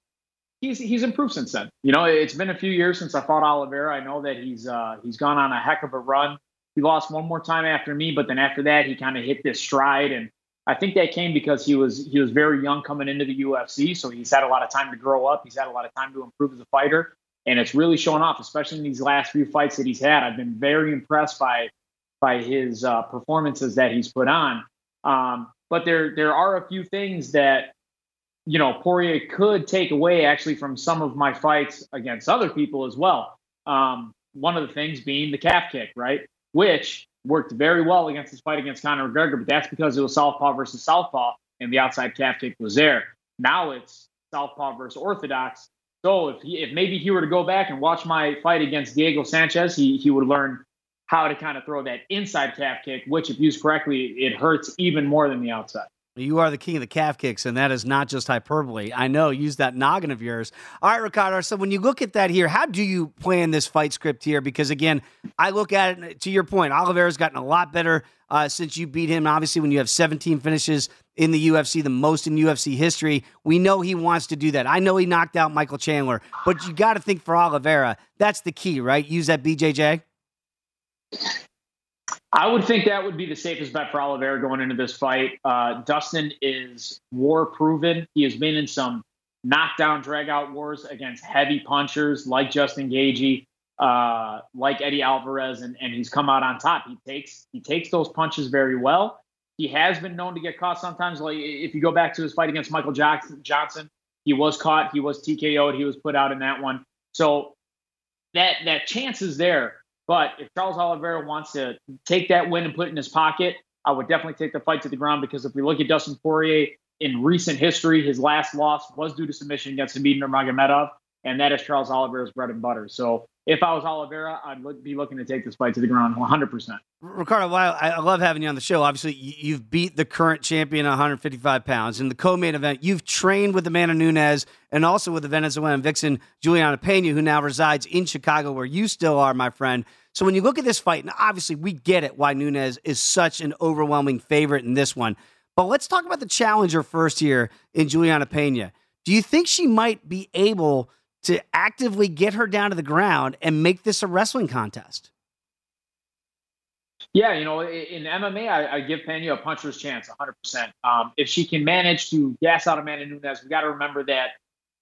he's he's improved since then. You know, it's been a few years since I fought Oliveira. I know that he's uh, he's gone on a heck of a run. He lost one more time after me, but then after that, he kind of hit this stride, and I think that came because he was he was very young coming into the UFC, so he's had a lot of time to grow up. He's had a lot of time to improve as a fighter, and it's really showing off, especially in these last few fights that he's had. I've been very impressed by by his uh, performances that he's put on. Um, but there there are a few things that you know Poirier could take away actually from some of my fights against other people as well. Um, one of the things being the calf kick, right, which worked very well against his fight against Conor McGregor, but that's because it was southpaw versus southpaw, and the outside calf kick was there. Now it's southpaw versus orthodox. So if he, if maybe he were to go back and watch my fight against Diego Sanchez, he he would learn how to kind of throw that inside calf kick, which if used correctly, it hurts even more than the outside. You are the king of the calf kicks, and that is not just hyperbole. I know. Use that noggin of yours. All right, Ricardo. So when you look at that here, how do you plan this fight script here? Because again, I look at it to your point. Oliveira's gotten a lot better uh, since you beat him. Obviously, when you have 17 finishes in the UFC, the most in UFC history, we know he wants to do that. I know he knocked out Michael Chandler, but you got to think for Oliveira, that's the key, right? Use that BJJ. I would think that would be the safest bet for Oliveira going into this fight. Uh, Dustin is war proven. He has been in some knockdown, drag out wars against heavy punchers like Justin Gaethje, uh, like Eddie Alvarez, and, and he's come out on top. He takes he takes those punches very well. He has been known to get caught sometimes. Like if you go back to his fight against Michael Jackson, Johnson, he was caught. He was TKO'd. He was put out in that one. So that that chance is there. But if Charles Oliveira wants to take that win and put it in his pocket, I would definitely take the fight to the ground because if we look at Dustin Poirier in recent history, his last loss was due to submission against Khabib Nurmagomedov, and that is Charles Oliveira's bread and butter. So if I was Oliveira, I'd look, be looking to take this fight to the ground 100%. Ricardo, I love having you on the show. Obviously, you've beat the current champion 155 pounds. In the co-main event, you've trained with Amanda Nunes and also with the Venezuelan vixen Juliana Pena, who now resides in Chicago, where you still are, my friend. So when you look at this fight, and obviously we get it why Nunes is such an overwhelming favorite in this one. But let's talk about the challenger first here in Juliana Pena. Do you think she might be able to actively get her down to the ground and make this a wrestling contest? Yeah, you know, in MMA, I, I give Pena a puncher's chance, 100%. Um, if she can manage to gas out Amanda Nunes, we got to remember that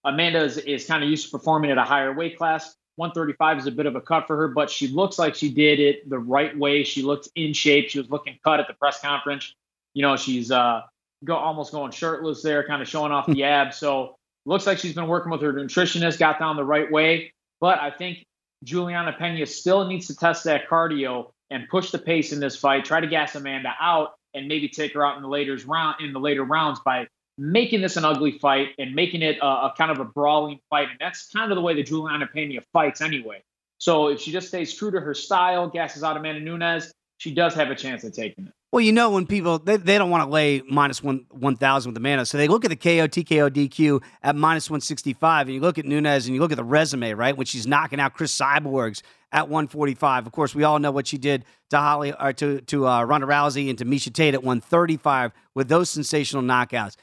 Amanda is, is kind of used to performing at a higher weight class. 135 is a bit of a cut for her, but she looks like she did it the right way. She looked in shape. She was looking cut at the press conference. You know, she's uh, go almost going shirtless there, kind of showing off the (laughs) abs. So Looks like she's been working with her nutritionist, got down the right way. But I think Juliana Pena still needs to test that cardio and push the pace in this fight. Try to gas Amanda out and maybe take her out in the later round in the later rounds by making this an ugly fight and making it a, a kind of a brawling fight. And that's kind of the way that Juliana Pena fights anyway. So if she just stays true to her style, gasses out Amanda Nunes, she does have a chance at taking it. Well, you know, when people they, they don't want to lay minus one one thousand with Amanda, so they look at the KO TKO DQ at minus one sixty five, and you look at Nunes and you look at the resume, right? When she's knocking out Cris Cyborgs at one forty five. Of course, we all know what she did to Holly or to to uh, Ronda Rousey and to Miesha Tate at one thirty five with those sensational knockouts.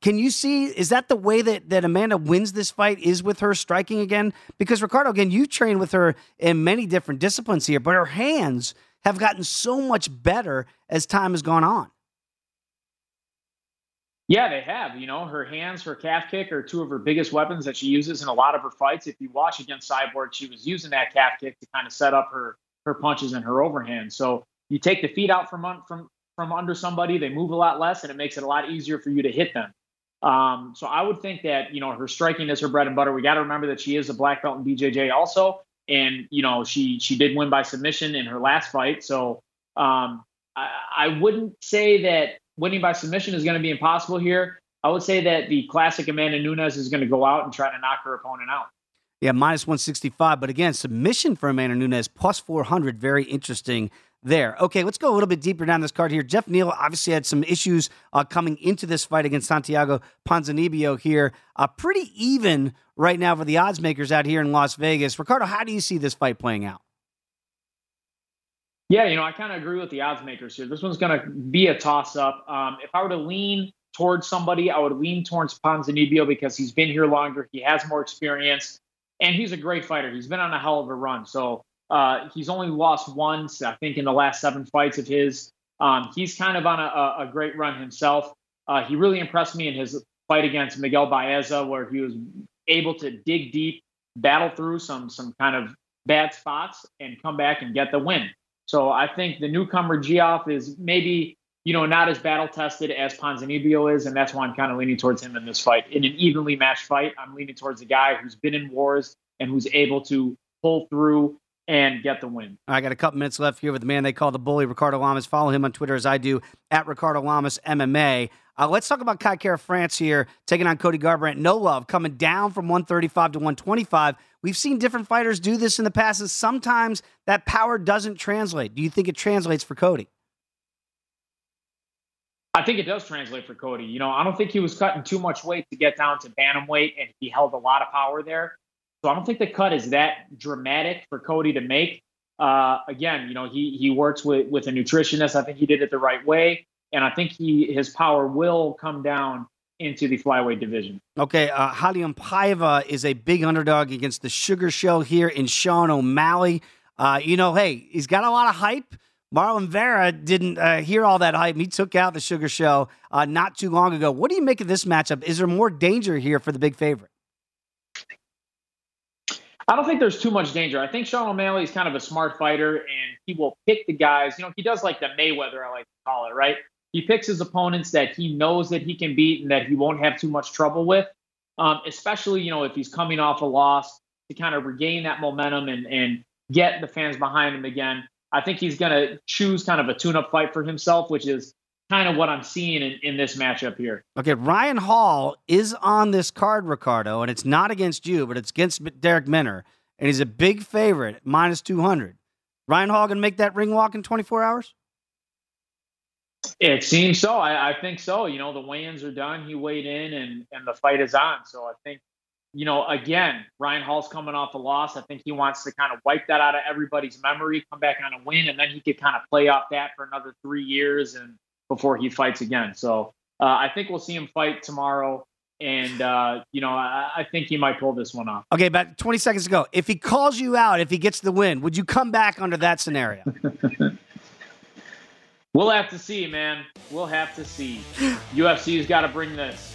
can you see is that the way that, that Amanda wins this fight is with her striking again? Because Ricardo, again, you train with her in many different disciplines here, but her hands have gotten so much better as time has gone on. Yeah, they have. You know, her hands, her calf kick are two of her biggest weapons that she uses in a lot of her fights. If you watch against Cyborg, she was using that calf kick to kind of set up her her punches and her overhand. So you take the feet out from from from under somebody, they move a lot less, and it makes it a lot easier for you to hit them. Um, so I would think that you know her striking is her bread and butter. We got to remember that she is a black belt in BJJ also, and you know she she did win by submission in her last fight. So um, I, I wouldn't say that winning by submission is going to be impossible here. I would say that the classic Amanda Nunes is going to go out and try to knock her opponent out. Yeah, minus 165. But again, submission for Amanda Nunes plus 400. Very interesting there. Okay, let's go a little bit deeper down this card here. Geoff Neal obviously had some issues uh, coming into this fight against Santiago Ponzinibbio here. Uh, pretty even right now for the odds makers out here in Las Vegas. Ricardo, how do you see this fight playing out? Yeah, you know, I kind of agree with the odds makers here. This one's going to be a toss up. Um, if I were to lean towards somebody, I would lean towards Ponzinibbio because he's been here longer, he has more experience, and he's a great fighter. He's been on a hell of a run. So uh, he's only lost once, I think, in the last seven fights of his. Um, he's kind of on a, a great run himself. Uh, he really impressed me in his fight against Miguel Baeza, where he was able to dig deep battle through some some kind of bad spots and come back and get the win. So I think the newcomer Geoff is maybe you know not as battle tested as Ponzinibbio is, and that's why I'm kind of leaning towards him in this fight. In an evenly matched fight, I'm leaning towards a guy who's been in wars and who's able to pull through and get the win. I got a couple minutes left here with the man they call the bully, Ricardo Lamas. Follow him on Twitter as I do at Ricardo Lamas MMA. Uh, let's talk about Kai Kara-France here, taking on Cody Garbrandt. No love, coming down from 135 to 125. We've seen different fighters do this in the past, and sometimes that power doesn't translate. Do you think it translates for Cody? I think it does translate for Cody. You know, I don't think he was cutting too much weight to get down to bantamweight, and he held a lot of power there. So I don't think the cut is that dramatic for Cody to make. Uh, again, you know, he he works with with a nutritionist. I think he did it the right way and I think he his power will come down into the flyweight division. Okay, uh, Raulian Paiva is a big underdog against the Sugar Show here in Sean O'Malley. Uh, you know, hey, he's got a lot of hype. Marlon Vera didn't uh, hear all that hype. He took out the Sugar Show uh, not too long ago. What do you make of this matchup? Is there more danger here for the big favorite? I don't think there's too much danger. I think Sean O'Malley is kind of a smart fighter, and he will pick the guys. You know, he does like the Mayweather, I like to call it, right? he picks his opponents that he knows that he can beat and that he won't have too much trouble with. Um, especially, you know, if he's coming off a loss to kind of regain that momentum and and get the fans behind him again. I think he's going to choose kind of a tune-up fight for himself, which is kind of what I'm seeing in, in this matchup here. Okay, Ryan Hall is on this card, Ricardo, and it's not against you, but it's against Darrick Minner, and he's a big favorite, minus 200. Ryan Hall going to make that ring walk in 24 hours? It seems so. I, I, think so. You know, the weigh-ins are done. He weighed in, and and the fight is on. So I think, you know, again, Ryan Hall's coming off a loss. I think he wants to kind of wipe that out of everybody's memory, come back on a win, and then he could kind of play off that for another three years and before he fights again. So uh, I think we'll see him fight tomorrow. And uh, you know, I, I think he might pull this one off. Okay, about 20 seconds ago, if he calls you out, if he gets the win, would you come back under that scenario? (laughs) We'll have to see, man. We'll have to see. (laughs) UFC's got to bring this.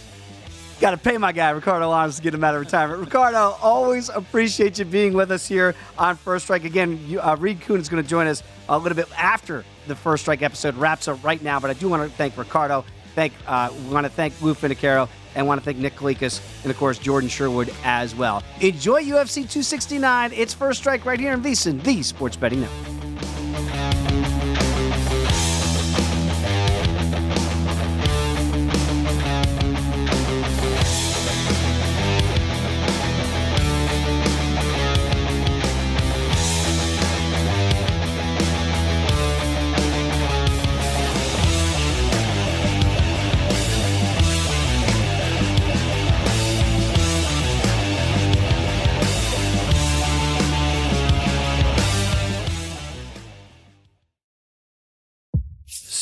Got to pay my guy, Ricardo Lamas, to get him out of retirement. Ricardo, always appreciate you being with us here on First Strike. Again, you, uh, Reed Kuhn is going to join us a little bit after the First Strike episode wraps up right now. But I do want to thank Ricardo. Thank, uh, we want to thank Lou Finocchiaro and want to thank Nick Kalikas and, of course, Jordan Sherwood as well. Enjoy UFC 269. It's First Strike right here in VSiN, the Sports Betting Network.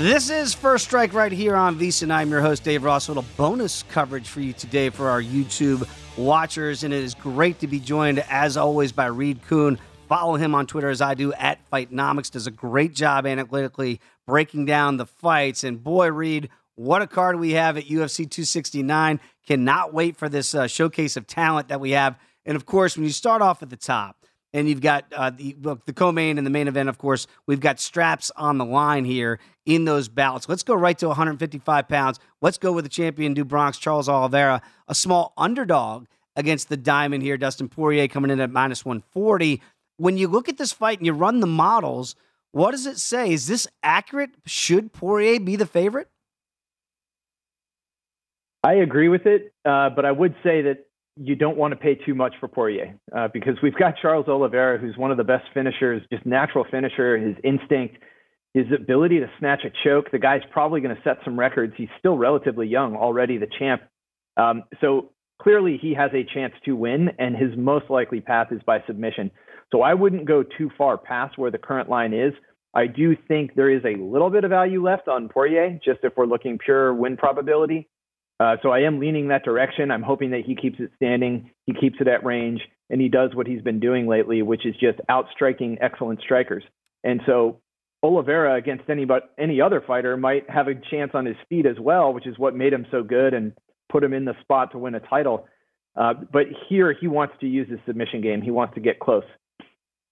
This is First Strike right here on VSiN. I'm your host, Dave Ross. A little bonus coverage for you today for our YouTube watchers. And it is great to be joined, as always, by Reed Kuhn. Follow him on Twitter as I do at Fightnomics. Does a great job analytically breaking down the fights. And boy, Reed, what a card we have at UFC 269. Cannot wait for this uh, showcase of talent that we have. And of course, when you start off at the top, and you've got uh, the look, the co-main and the main event. Of course, we've got straps on the line here in those bouts. Let's go right to 155 pounds. Let's go with the champion, Do Bronx, Charles Oliveira, a small underdog against the Diamond here. Dustin Poirier coming in at minus 140. When you look at this fight and you run the models, what does it say? Is this accurate? Should Poirier be the favorite? I agree with it, uh, but I would say that you don't want to pay too much for Poirier uh, because we've got Charles Oliveira, who's one of the best finishers, just natural finisher, his instinct, his ability to snatch a choke. The guy's probably going to set some records. He's still relatively young, already the champ. Um, so clearly he has a chance to win, and his most likely path is by submission. So I wouldn't go too far past where the current line is. I do think there is a little bit of value left on Poirier, just if we're looking pure win probability. Uh, so I am leaning that direction. I'm hoping that he keeps it standing, he keeps it at range, and he does what he's been doing lately, which is just outstriking excellent strikers. And so Oliveira against any but any other fighter might have a chance on his feet as well, which is what made him so good and put him in the spot to win a title. Uh, but here he wants to use his submission game. He wants to get close.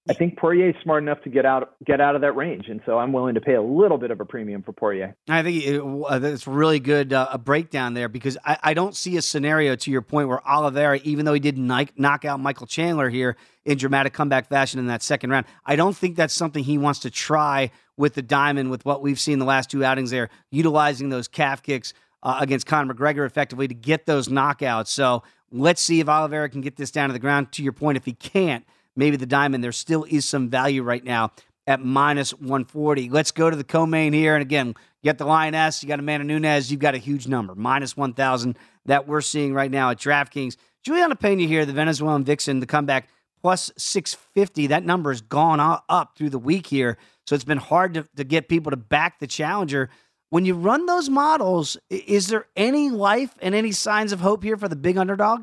I think Poirier is smart enough to get out get out of that range, and so I'm willing to pay a little bit of a premium for Poirier. I think it, uh, really good uh, a breakdown there because I, I, don't see a scenario to your point where Oliveira, even though he did knock out Michael Chandler here in dramatic comeback fashion in that second round, I don't think that's something he wants to try with the diamond with what we've seen the last two outings there, utilizing those calf kicks uh, against Conor McGregor effectively to get those knockouts. So let's see if Oliveira can get this down to the ground. To your point, if he can't maybe the diamond, there still is some value right now at minus 140. Let's go to the co-main here. And again, you got the Lioness, you got Amanda Nunes, you've got a huge number, minus 1,000 that we're seeing right now at DraftKings. Juliana Pena here, the Venezuelan Vixen, the comeback plus 650. That number has gone up through the week here. So it's been hard to, to get people to back the challenger. When you run those models, is there any life and any signs of hope here for the big underdog?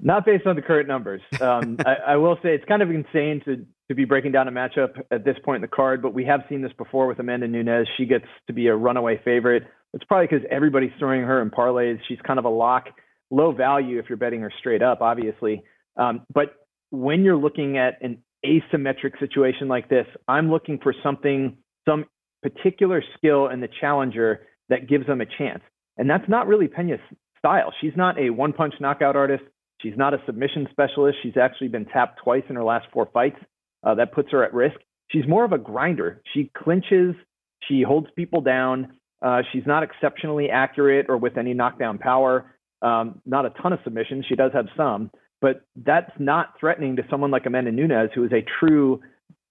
Not based on the current numbers. Um, (laughs) I, I, will say it's kind of insane to to be breaking down a matchup at this point in the card, but we have seen this before with Amanda Nunes. She gets to be a runaway favorite. It's probably because everybody's throwing her in parlays. She's kind of a lock, low value if you're betting her straight up, obviously. Um, but when you're looking at an asymmetric situation like this, I'm looking for something, some particular skill in the challenger that gives them a chance. And that's not really Pena's style. She's not a one punch knockout artist. She's not a submission specialist. She's actually been tapped twice in her last four fights. Uh, that puts her at risk. She's more of a grinder. She clinches, she holds people down, Uh, she's not exceptionally accurate or with any knockdown power. Um, not a ton of submissions. She does have some, but that's not threatening to someone like Amanda Nunes, who is a true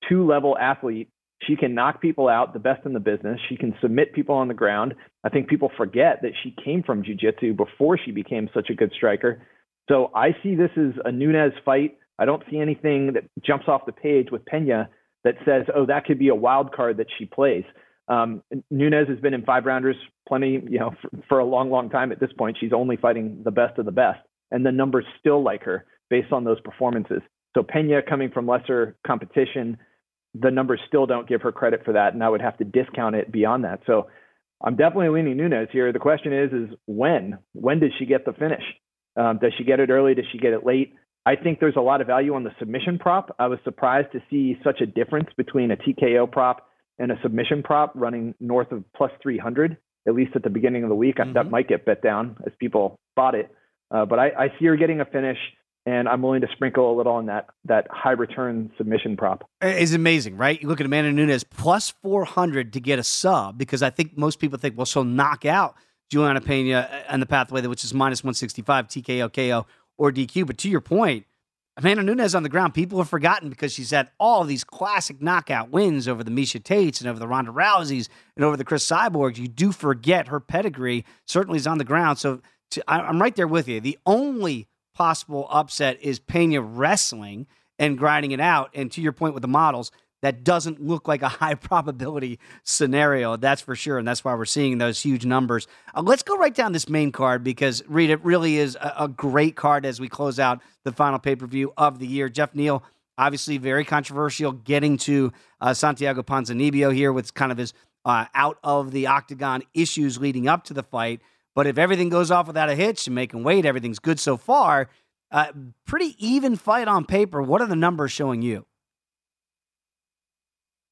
two level athlete. She can knock people out, the best in the business. She can submit people on the ground. I think people forget that she came from jiu-jitsu before she became such a good striker. So I see this as a Nunes fight. I don't see anything that jumps off the page with Pena that says, oh, that could be a wild card that she plays. Um, Nunes has been in five rounders plenty, you know, for, for, a long, long time at this point. She's only fighting the best of the best, and the numbers still like her based on those performances. So Pena coming from lesser competition, the numbers still don't give her credit for that, and I would have to discount it beyond that. So I'm definitely leaning Nunes here. The question is, is when? When does she get the finish? Um, does she get it early? Does she get it late? I think there's a lot of value on the submission prop. I was surprised to see such a difference between a TKO prop and a submission prop running north of plus 300, at least at the beginning of the week. Mm-hmm. That might get bet down as people bought it. Uh, but I, I see her getting a finish and I'm willing to sprinkle a little on that that high return submission prop. It's amazing, right? You look at Amanda Nunes plus 400 to get a sub because I think most people think, well, she'll knock out Julianna Pena uh, and the pathway, which is minus 165 TKO, KO, or DQ. But to your point, Amanda Nunes on the ground, people have forgotten because she's had all these classic knockout wins over the Miesha Tates and over the Ronda Rouseys and over the Cris Cyborgs. You do forget her pedigree certainly is on the ground. So to, I, I'm right there with you. The only possible upset is Pena wrestling and grinding it out. And to your point with the models, that doesn't look like a (laughs) high probability scenario. That's for sure. And that's why we're seeing those huge numbers. Uh, let's go right down this main card because, Reed, it really is a, a great card as we close out the final pay per view of the year. Geoff Neal, obviously very controversial, getting to uh, Santiago Ponzinibbio here with kind of his uh, out of the octagon issues leading up to the fight. But if everything goes off without a hitch and making weight, everything's good so far. Uh, pretty even fight on paper. What are the numbers showing you?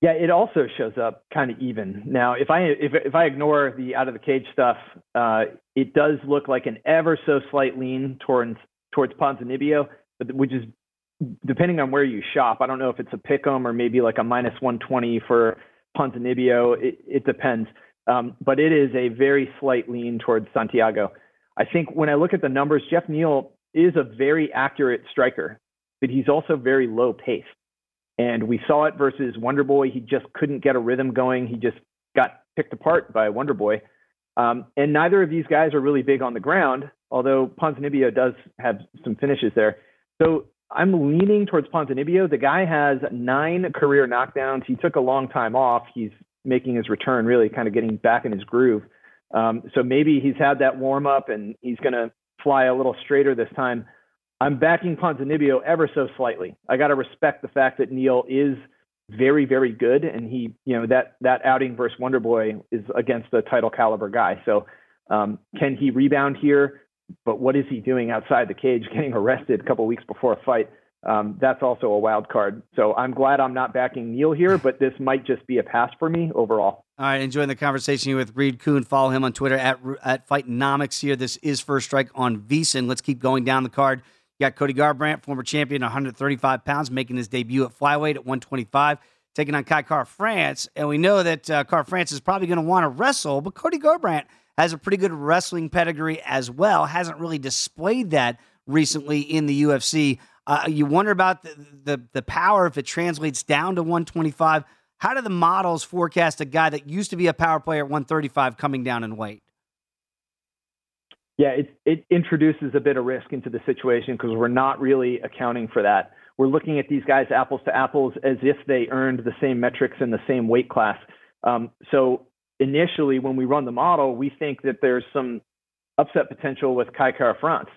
Yeah, it also shows up kind of even. Now, if I if if I ignore the out of the cage stuff, uh, it does look like an ever so slight lean towards towards Ponzinibbio, but which is depending on where you shop. I don't know if it's a pick'em or maybe like a minus 120 for Ponzinibbio. It, it depends. Um, but it is a very slight lean towards Santiago. I think when I look at the numbers, Geoff Neal is a very accurate striker, but he's also very low paced. And we saw it versus Wonder Boy. He just couldn't get a rhythm going. He just got picked apart by Wonder Boy. Um, and neither of these guys are really big on the ground, although Ponzinibbio does have some finishes there. So I'm leaning towards Ponzinibbio. The guy has nine career knockdowns. He took a long time off. He's making his return, really kind of getting back in his groove. Um, so maybe he's had that warm up and he's going to fly a little straighter this time. I'm backing Ponzinibbio ever so slightly. I got to respect the fact that Neal is very, very good, and he, you know, that that outing versus Wonder Boy is against a title caliber guy. So, um, can he rebound here? But what is he doing outside the cage, (laughs) getting arrested a couple weeks before a fight? um, that's also a wild card. So I'm glad I'm not backing Neal here, but this might just be a pass for me overall. All right, enjoying the conversation here with Reed Kuhn. Follow him on Twitter at at Fightnomics here. This is First Strike on VSiN. Let's keep going down the card. You got Cody Garbrandt, former champion, 135 pounds, making his debut at flyweight at 125, taking on Kai Kara-France. And we know that uh, Kara-France is probably going to want to wrestle, but Cody Garbrandt has a pretty good wrestling pedigree as well. Hasn't really displayed that recently in the UFC. Uh, you wonder about the, the, the power if it translates down to 125. How do the models forecast a guy that used to be a power player at 135 coming down in weight? Yeah, it it introduces a bit of risk into the situation because we're not really accounting for that. We're looking at these guys apples to apples as if they earned the same metrics in the same weight class. Um, so initially, when we run the model, we think that there's some upset potential with Kai Kara-France.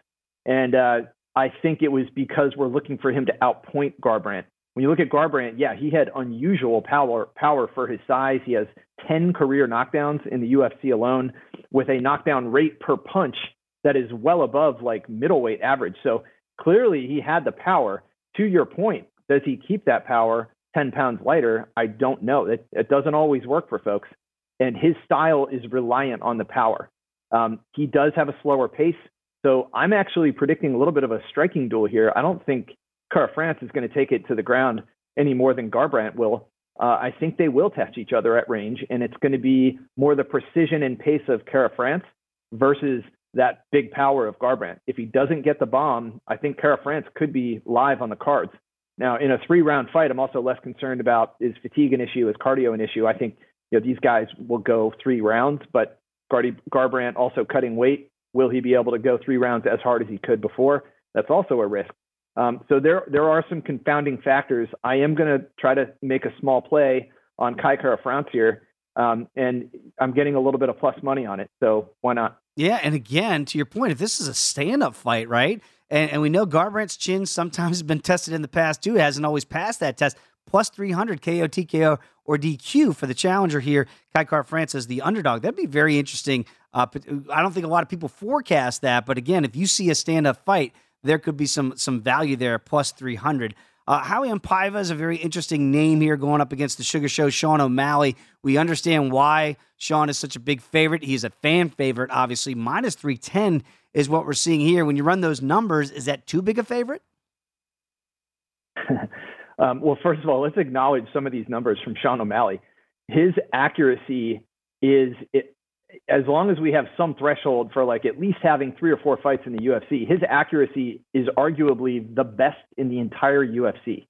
And uh, I think it was because we're looking for him to outpoint Garbrandt. When you look at Garbrandt, yeah, he had unusual power power for his size. He has 10 career knockdowns in the UFC alone with a knockdown rate per punch that is well above like middleweight average. So clearly he had the power. To your point, does he keep that power 10 pounds lighter? I don't know. It, it doesn't always work for folks. And his style is reliant on the power. Um, he does have a slower pace. So I'm actually predicting a little bit of a striking duel here. I don't think Kara-France is going to take it to the ground any more than Garbrandt will. Uh, I think they will test each other at range, and it's going to be more the precision and pace of Kara-France versus that big power of Garbrandt. If he doesn't get the bomb, I think Kara-France could be live on the cards. Now, in a three-round fight, I'm also less concerned about is fatigue an issue, is cardio an issue. I think you know these guys will go three rounds, but Gardy, Garbrandt also cutting weight. Will he be able to go three rounds as hard as he could before? That's also a risk. Um, so there there are some confounding factors. I am going to try to make a small play on Kai Kara-France here, um, and I'm getting a little bit of plus money on it. So why not? Yeah, and again, to your point, if this is a stand-up fight, right? And, and we know Garbrandt's chin sometimes has been tested in the past too. Hasn't always passed that test. Plus 300 KO, TKO, or DQ for the challenger here. Kai Kara-France the underdog. That'd be very interesting. Uh, I don't think a lot of people forecast that, but again, if you see a stand-up fight, there could be some some value there. Plus 300. Uh, Raulian Paiva is a very interesting name here going up against the Sugar Show, Sean O'Malley. We understand why Sean is such a big favorite. He's a fan favorite, obviously. Minus 310 is what we're seeing here. When you run those numbers, is that too big a favorite? (laughs) um, well, first of all, let's acknowledge some of these numbers from Sean O'Malley. His accuracy is as long as we have some threshold for like at least having three or four fights in the UFC, his accuracy is arguably the best in the entire UFC.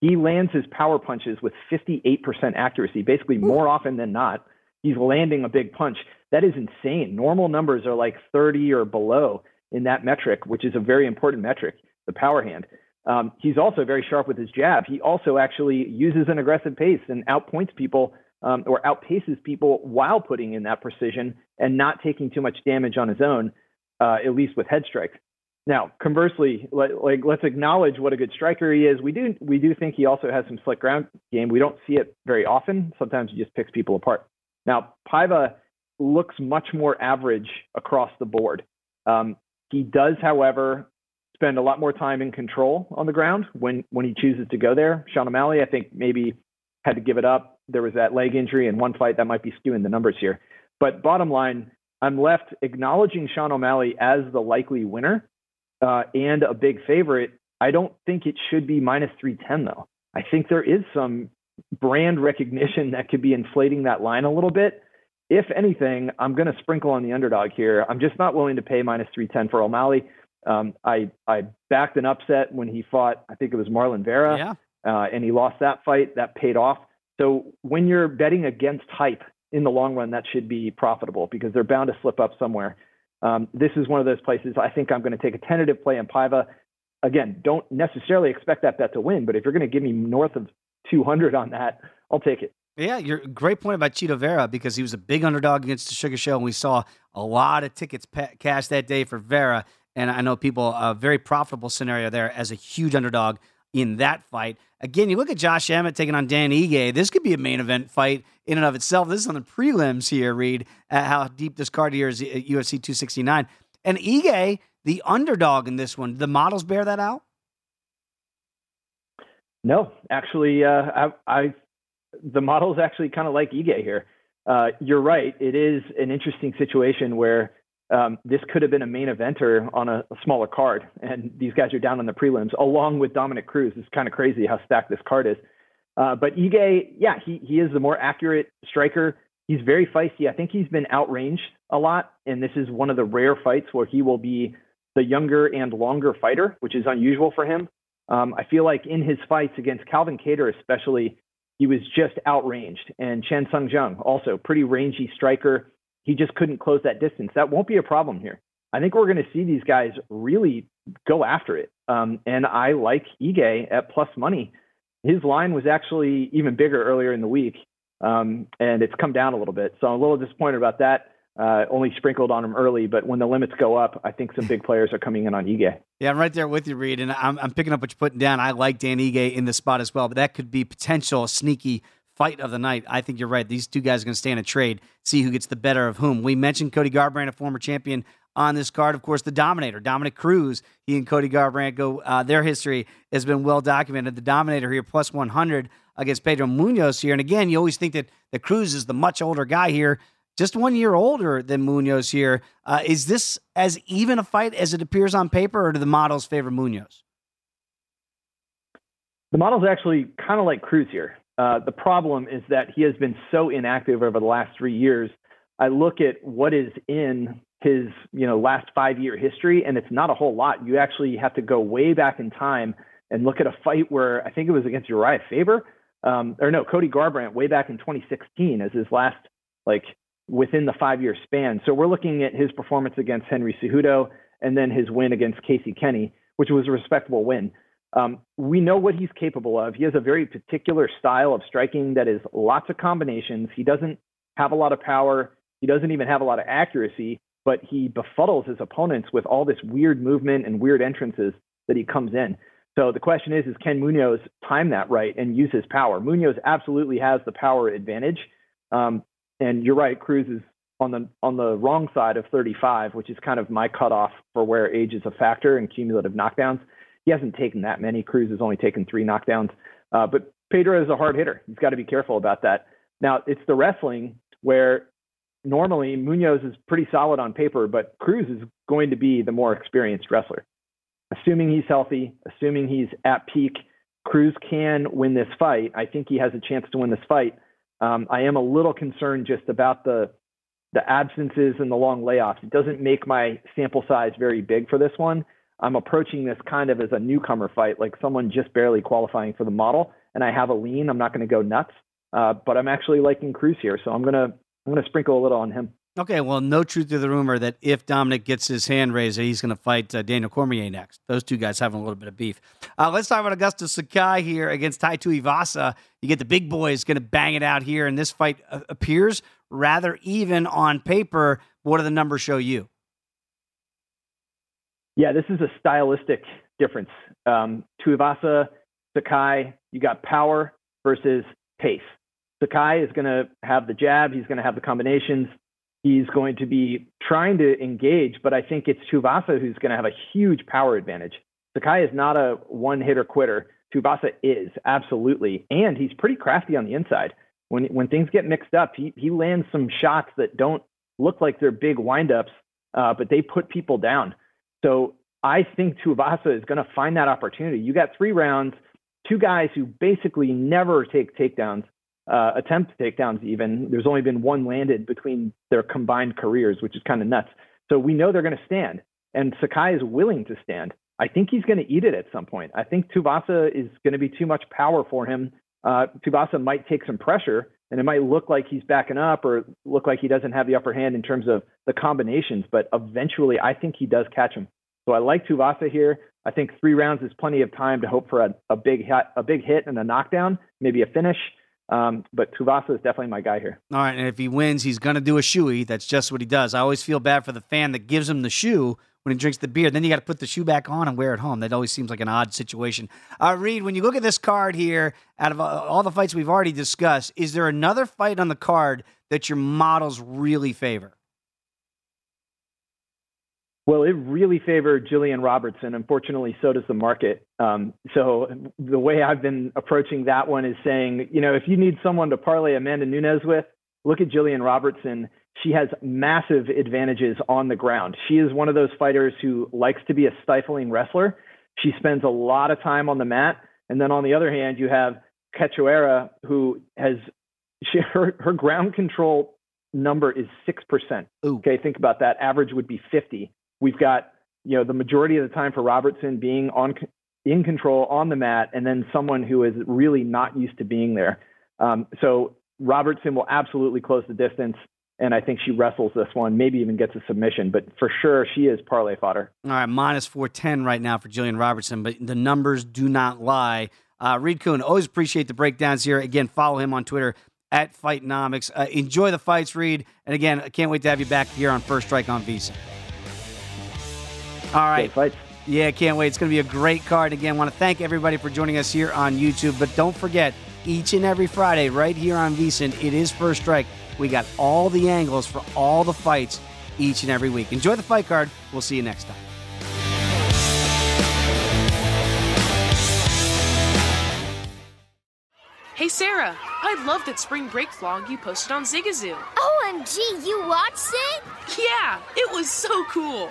He lands his power punches with 58% accuracy, basically more often than not. He's landing a big punch. That is insane. Normal numbers are like 30 or below in that metric, which is a very important metric, the power hand. Um, he's also very sharp with his jab. He also actually uses an aggressive pace and outpoints people um, or outpaces people while putting in that precision and not taking too much damage on his own, uh, at least with head strikes. Now, conversely, let, like let's acknowledge what a good striker he is. We do we do think he also has some slick ground game. We don't see it very often. Sometimes he just picks people apart. Now, Paiva looks much more average across the board. Um, he does, however, spend a lot more time in control on the ground when when he chooses to go there. Sean O'Malley, I think, maybe had to give it up there was that leg injury in one fight that might be skewing the numbers here. But bottom line, I'm left acknowledging Sean O'Malley as the likely winner uh, and a big favorite. I don't think it should be minus 310 though. I think there is some brand recognition that could be inflating that line a little bit. If anything, I'm going to sprinkle on the underdog here. I'm just not willing to pay minus 310 for O'Malley. Um, I I backed an upset when he fought. I think it was Marlon Vera, yeah. uh, and he lost that fight. That paid off. So when you're betting against hype in the long run, that should be profitable because they're bound to slip up somewhere. Um, this is one of those places I think I'm going to take a tentative play on Paiva. Again, don't necessarily expect that bet to win, but if you're going to give me north of 200 on that, I'll take it. Yeah, you're great point about Chito Vera because he was a big underdog against the Sugar Show, and we saw a lot of tickets pa- cash that day for Vera. And I know people a very profitable scenario there as a huge underdog in that fight. Again, you look at Josh Emmett taking on Dan Ige. This could be a main event fight in and of itself. This is on the prelims here, Reed, at how deep this card here is at UFC 269. And Ige, the underdog in this one, the models bear that out? No, actually, uh, I, I, the models actually kind of like Ige here. Uh, you're right. It is an interesting situation where um, this could have been a main eventer on a, a, smaller card, and these guys are down on the prelims along with Dominick Cruz. It's kind of crazy how stacked this card is. Uh, but Ige, yeah, he he is the more accurate striker. He's very feisty. I think he's been outranged a lot, and this is one of the rare fights where he will be the younger and longer fighter, which is unusual for him. Um, I feel like in his fights against Calvin Kattar, especially, he was just outranged. And Chan Sung Jung, also pretty rangy striker he just couldn't close that distance. That won't be a problem here. I think we're going to see these guys really go after it. Um, and I like Ige at plus money. His line was actually even bigger earlier in the week, um, and it's come down a little bit. So I'm a little disappointed about that. Uh, only sprinkled on him early, but when the limits go up, I think some big (laughs) players are coming in on Ige. Yeah, I'm right there with you, Reed, and I'm, I'm picking up what you're putting down. I like Dan Ige in the spot as well, but that could be potential sneaky fight of the night. I think you're right. These two guys are going to stand a trade, see who gets the better of whom. We mentioned Cody Garbrandt, a former champion on this card. Of course, the Dominator, Dominick Cruz. He and Cody Garbrandt go. Uh, their history has been well documented. The Dominator here plus 100 against Pedro Munhoz here. And again, you always think that the Cruz is the much older guy here, just one year older than Munhoz here. Uh, is this as even a fight as it appears on paper, or do the models favor Munhoz? The model's actually kind of like Cruz here. Uh, the problem is that he has been so inactive over the last three years. I look at what is in his you know last five year history, and it's not a whole lot. You actually have to go way back in time and look at a fight where I think it was against Urijah Faber, um, or no, Cody Garbrandt way back in 2016 as his last like within the five year span. So we're looking at his performance against Henry Cejudo and then his win against Casey Kenney, which was a respectable win. Um, we know what he's capable of. He has a very particular style of striking that is lots of combinations. He doesn't have a lot of power. He doesn't even have a lot of accuracy, but he befuddles his opponents with all this weird movement and weird entrances that he comes in. So the question is, is can Munhoz time that right and use his power? Munhoz absolutely has the power advantage. Um, and you're right, Cruz is on the on the wrong side of 35, which is kind of my cutoff for where age is a factor in cumulative knockdowns. He hasn't taken that many. Cruz has only taken three knockdowns. Uh, but Pedro is a hard hitter. He's got to be careful about that. Now, it's the wrestling where normally Munhoz is pretty solid on paper, but Cruz is going to be the more experienced wrestler. Assuming he's healthy, assuming he's at peak, Cruz can win this fight. I think he has a chance to win this fight. Um, I am a little concerned just about the the absences and the long layoffs. It doesn't make my sample size very big for this one. I'm approaching this kind of as a newcomer fight, like someone just barely qualifying for the model. And I have a lean. I'm not going to go nuts, uh, but I'm actually liking Cruz here, so I'm gonna I'm gonna sprinkle a little on him. Okay, well, no truth to the rumor that if Dominick gets his hand raised, he's going to fight uh, Daniel Cormier next. Those two guys having a little bit of beef. Uh, let's talk about Augusto Sakai here against Tai Tuivasa. You get the big boys going to bang it out here, and this fight uh, appears rather even on paper. What do the numbers show you? Yeah, this is a stylistic difference. Um, Tuivasa, Sakai, you got power versus pace. Sakai is going to have the jab. He's going to have the combinations. He's going to be trying to engage, but I think it's Tuivasa who's going to have a huge power advantage. Sakai is not a one hitter quitter. Tuivasa is absolutely, and he's pretty crafty on the inside. When when things get mixed up, he he lands some shots that don't look like they're big windups, uh, but they put people down. So I think Tuivasa is going to find that opportunity. You got three rounds, two guys who basically never take takedowns, uh, attempt takedowns even. There's only been one landed between their combined careers, which is kind of nuts. So we know they're going to stand, and Sakai is willing to stand. I think he's going to eat it at some point. I think Tuivasa is going to be too much power for him. Uh, Tuivasa might take some pressure, and it might look like he's backing up or look like he doesn't have the upper hand in terms of the combinations. But eventually, I think he does catch him. So I like Tuivasa here. I think three rounds is plenty of time to hope for a, a big hit, a big hit and a knockdown, maybe a finish. Um, but Tuivasa is definitely my guy here. All right, and if he wins, he's going to do a shoey. That's just what he does. I always feel bad for the fan that gives him the shoe when he drinks the beer. Then you got to put the shoe back on and wear it home. That always seems like an odd situation. Uh, Reed, when you look at this card here, out of uh, all the fights we've already discussed, is there another fight on the card that your models really favor? Well, it really favored Jillian Robertson. Unfortunately, so does the market. Um, so the way I've been approaching that one is saying, you know, if you need someone to parlay Amanda Nunes with, look at Jillian Robertson. She has massive advantages on the ground. She is one of those fighters who likes to be a stifling wrestler. She spends a lot of time on the mat. And then on the other hand, you have Cachoeira, who has she, (laughs) her, her ground control number is 6%. Ooh. Okay, think about that. Average would be 50. We've got, you know, the majority of the time for Robertson being on in control on the mat, and then someone who is really not used to being there. Um, so Robertson will absolutely close the distance, and I think she wrestles this one, maybe even gets a submission, but for sure she is parlay fodder. All right, minus 410 right now for Jillian Robertson, but the numbers do not lie. Uh, Reed Kuhn, always appreciate the breakdowns here. Again, follow him on Twitter at Fightnomics. Uh, enjoy the fights, Reed. And again, I can't wait to have you back here on First Strike on VSiN. All right. Yeah, can't wait. It's going to be a great card. Again, want to thank everybody for joining us here on YouTube. But don't forget, each and every Friday, right here on VSiN, it is First Strike. We got all the angles for all the fights each and every week. Enjoy the fight card. We'll see you next time. Hey Sarah, I love that spring break vlog you posted on Zigazoo. OMG, you watched it? Yeah, it was so cool.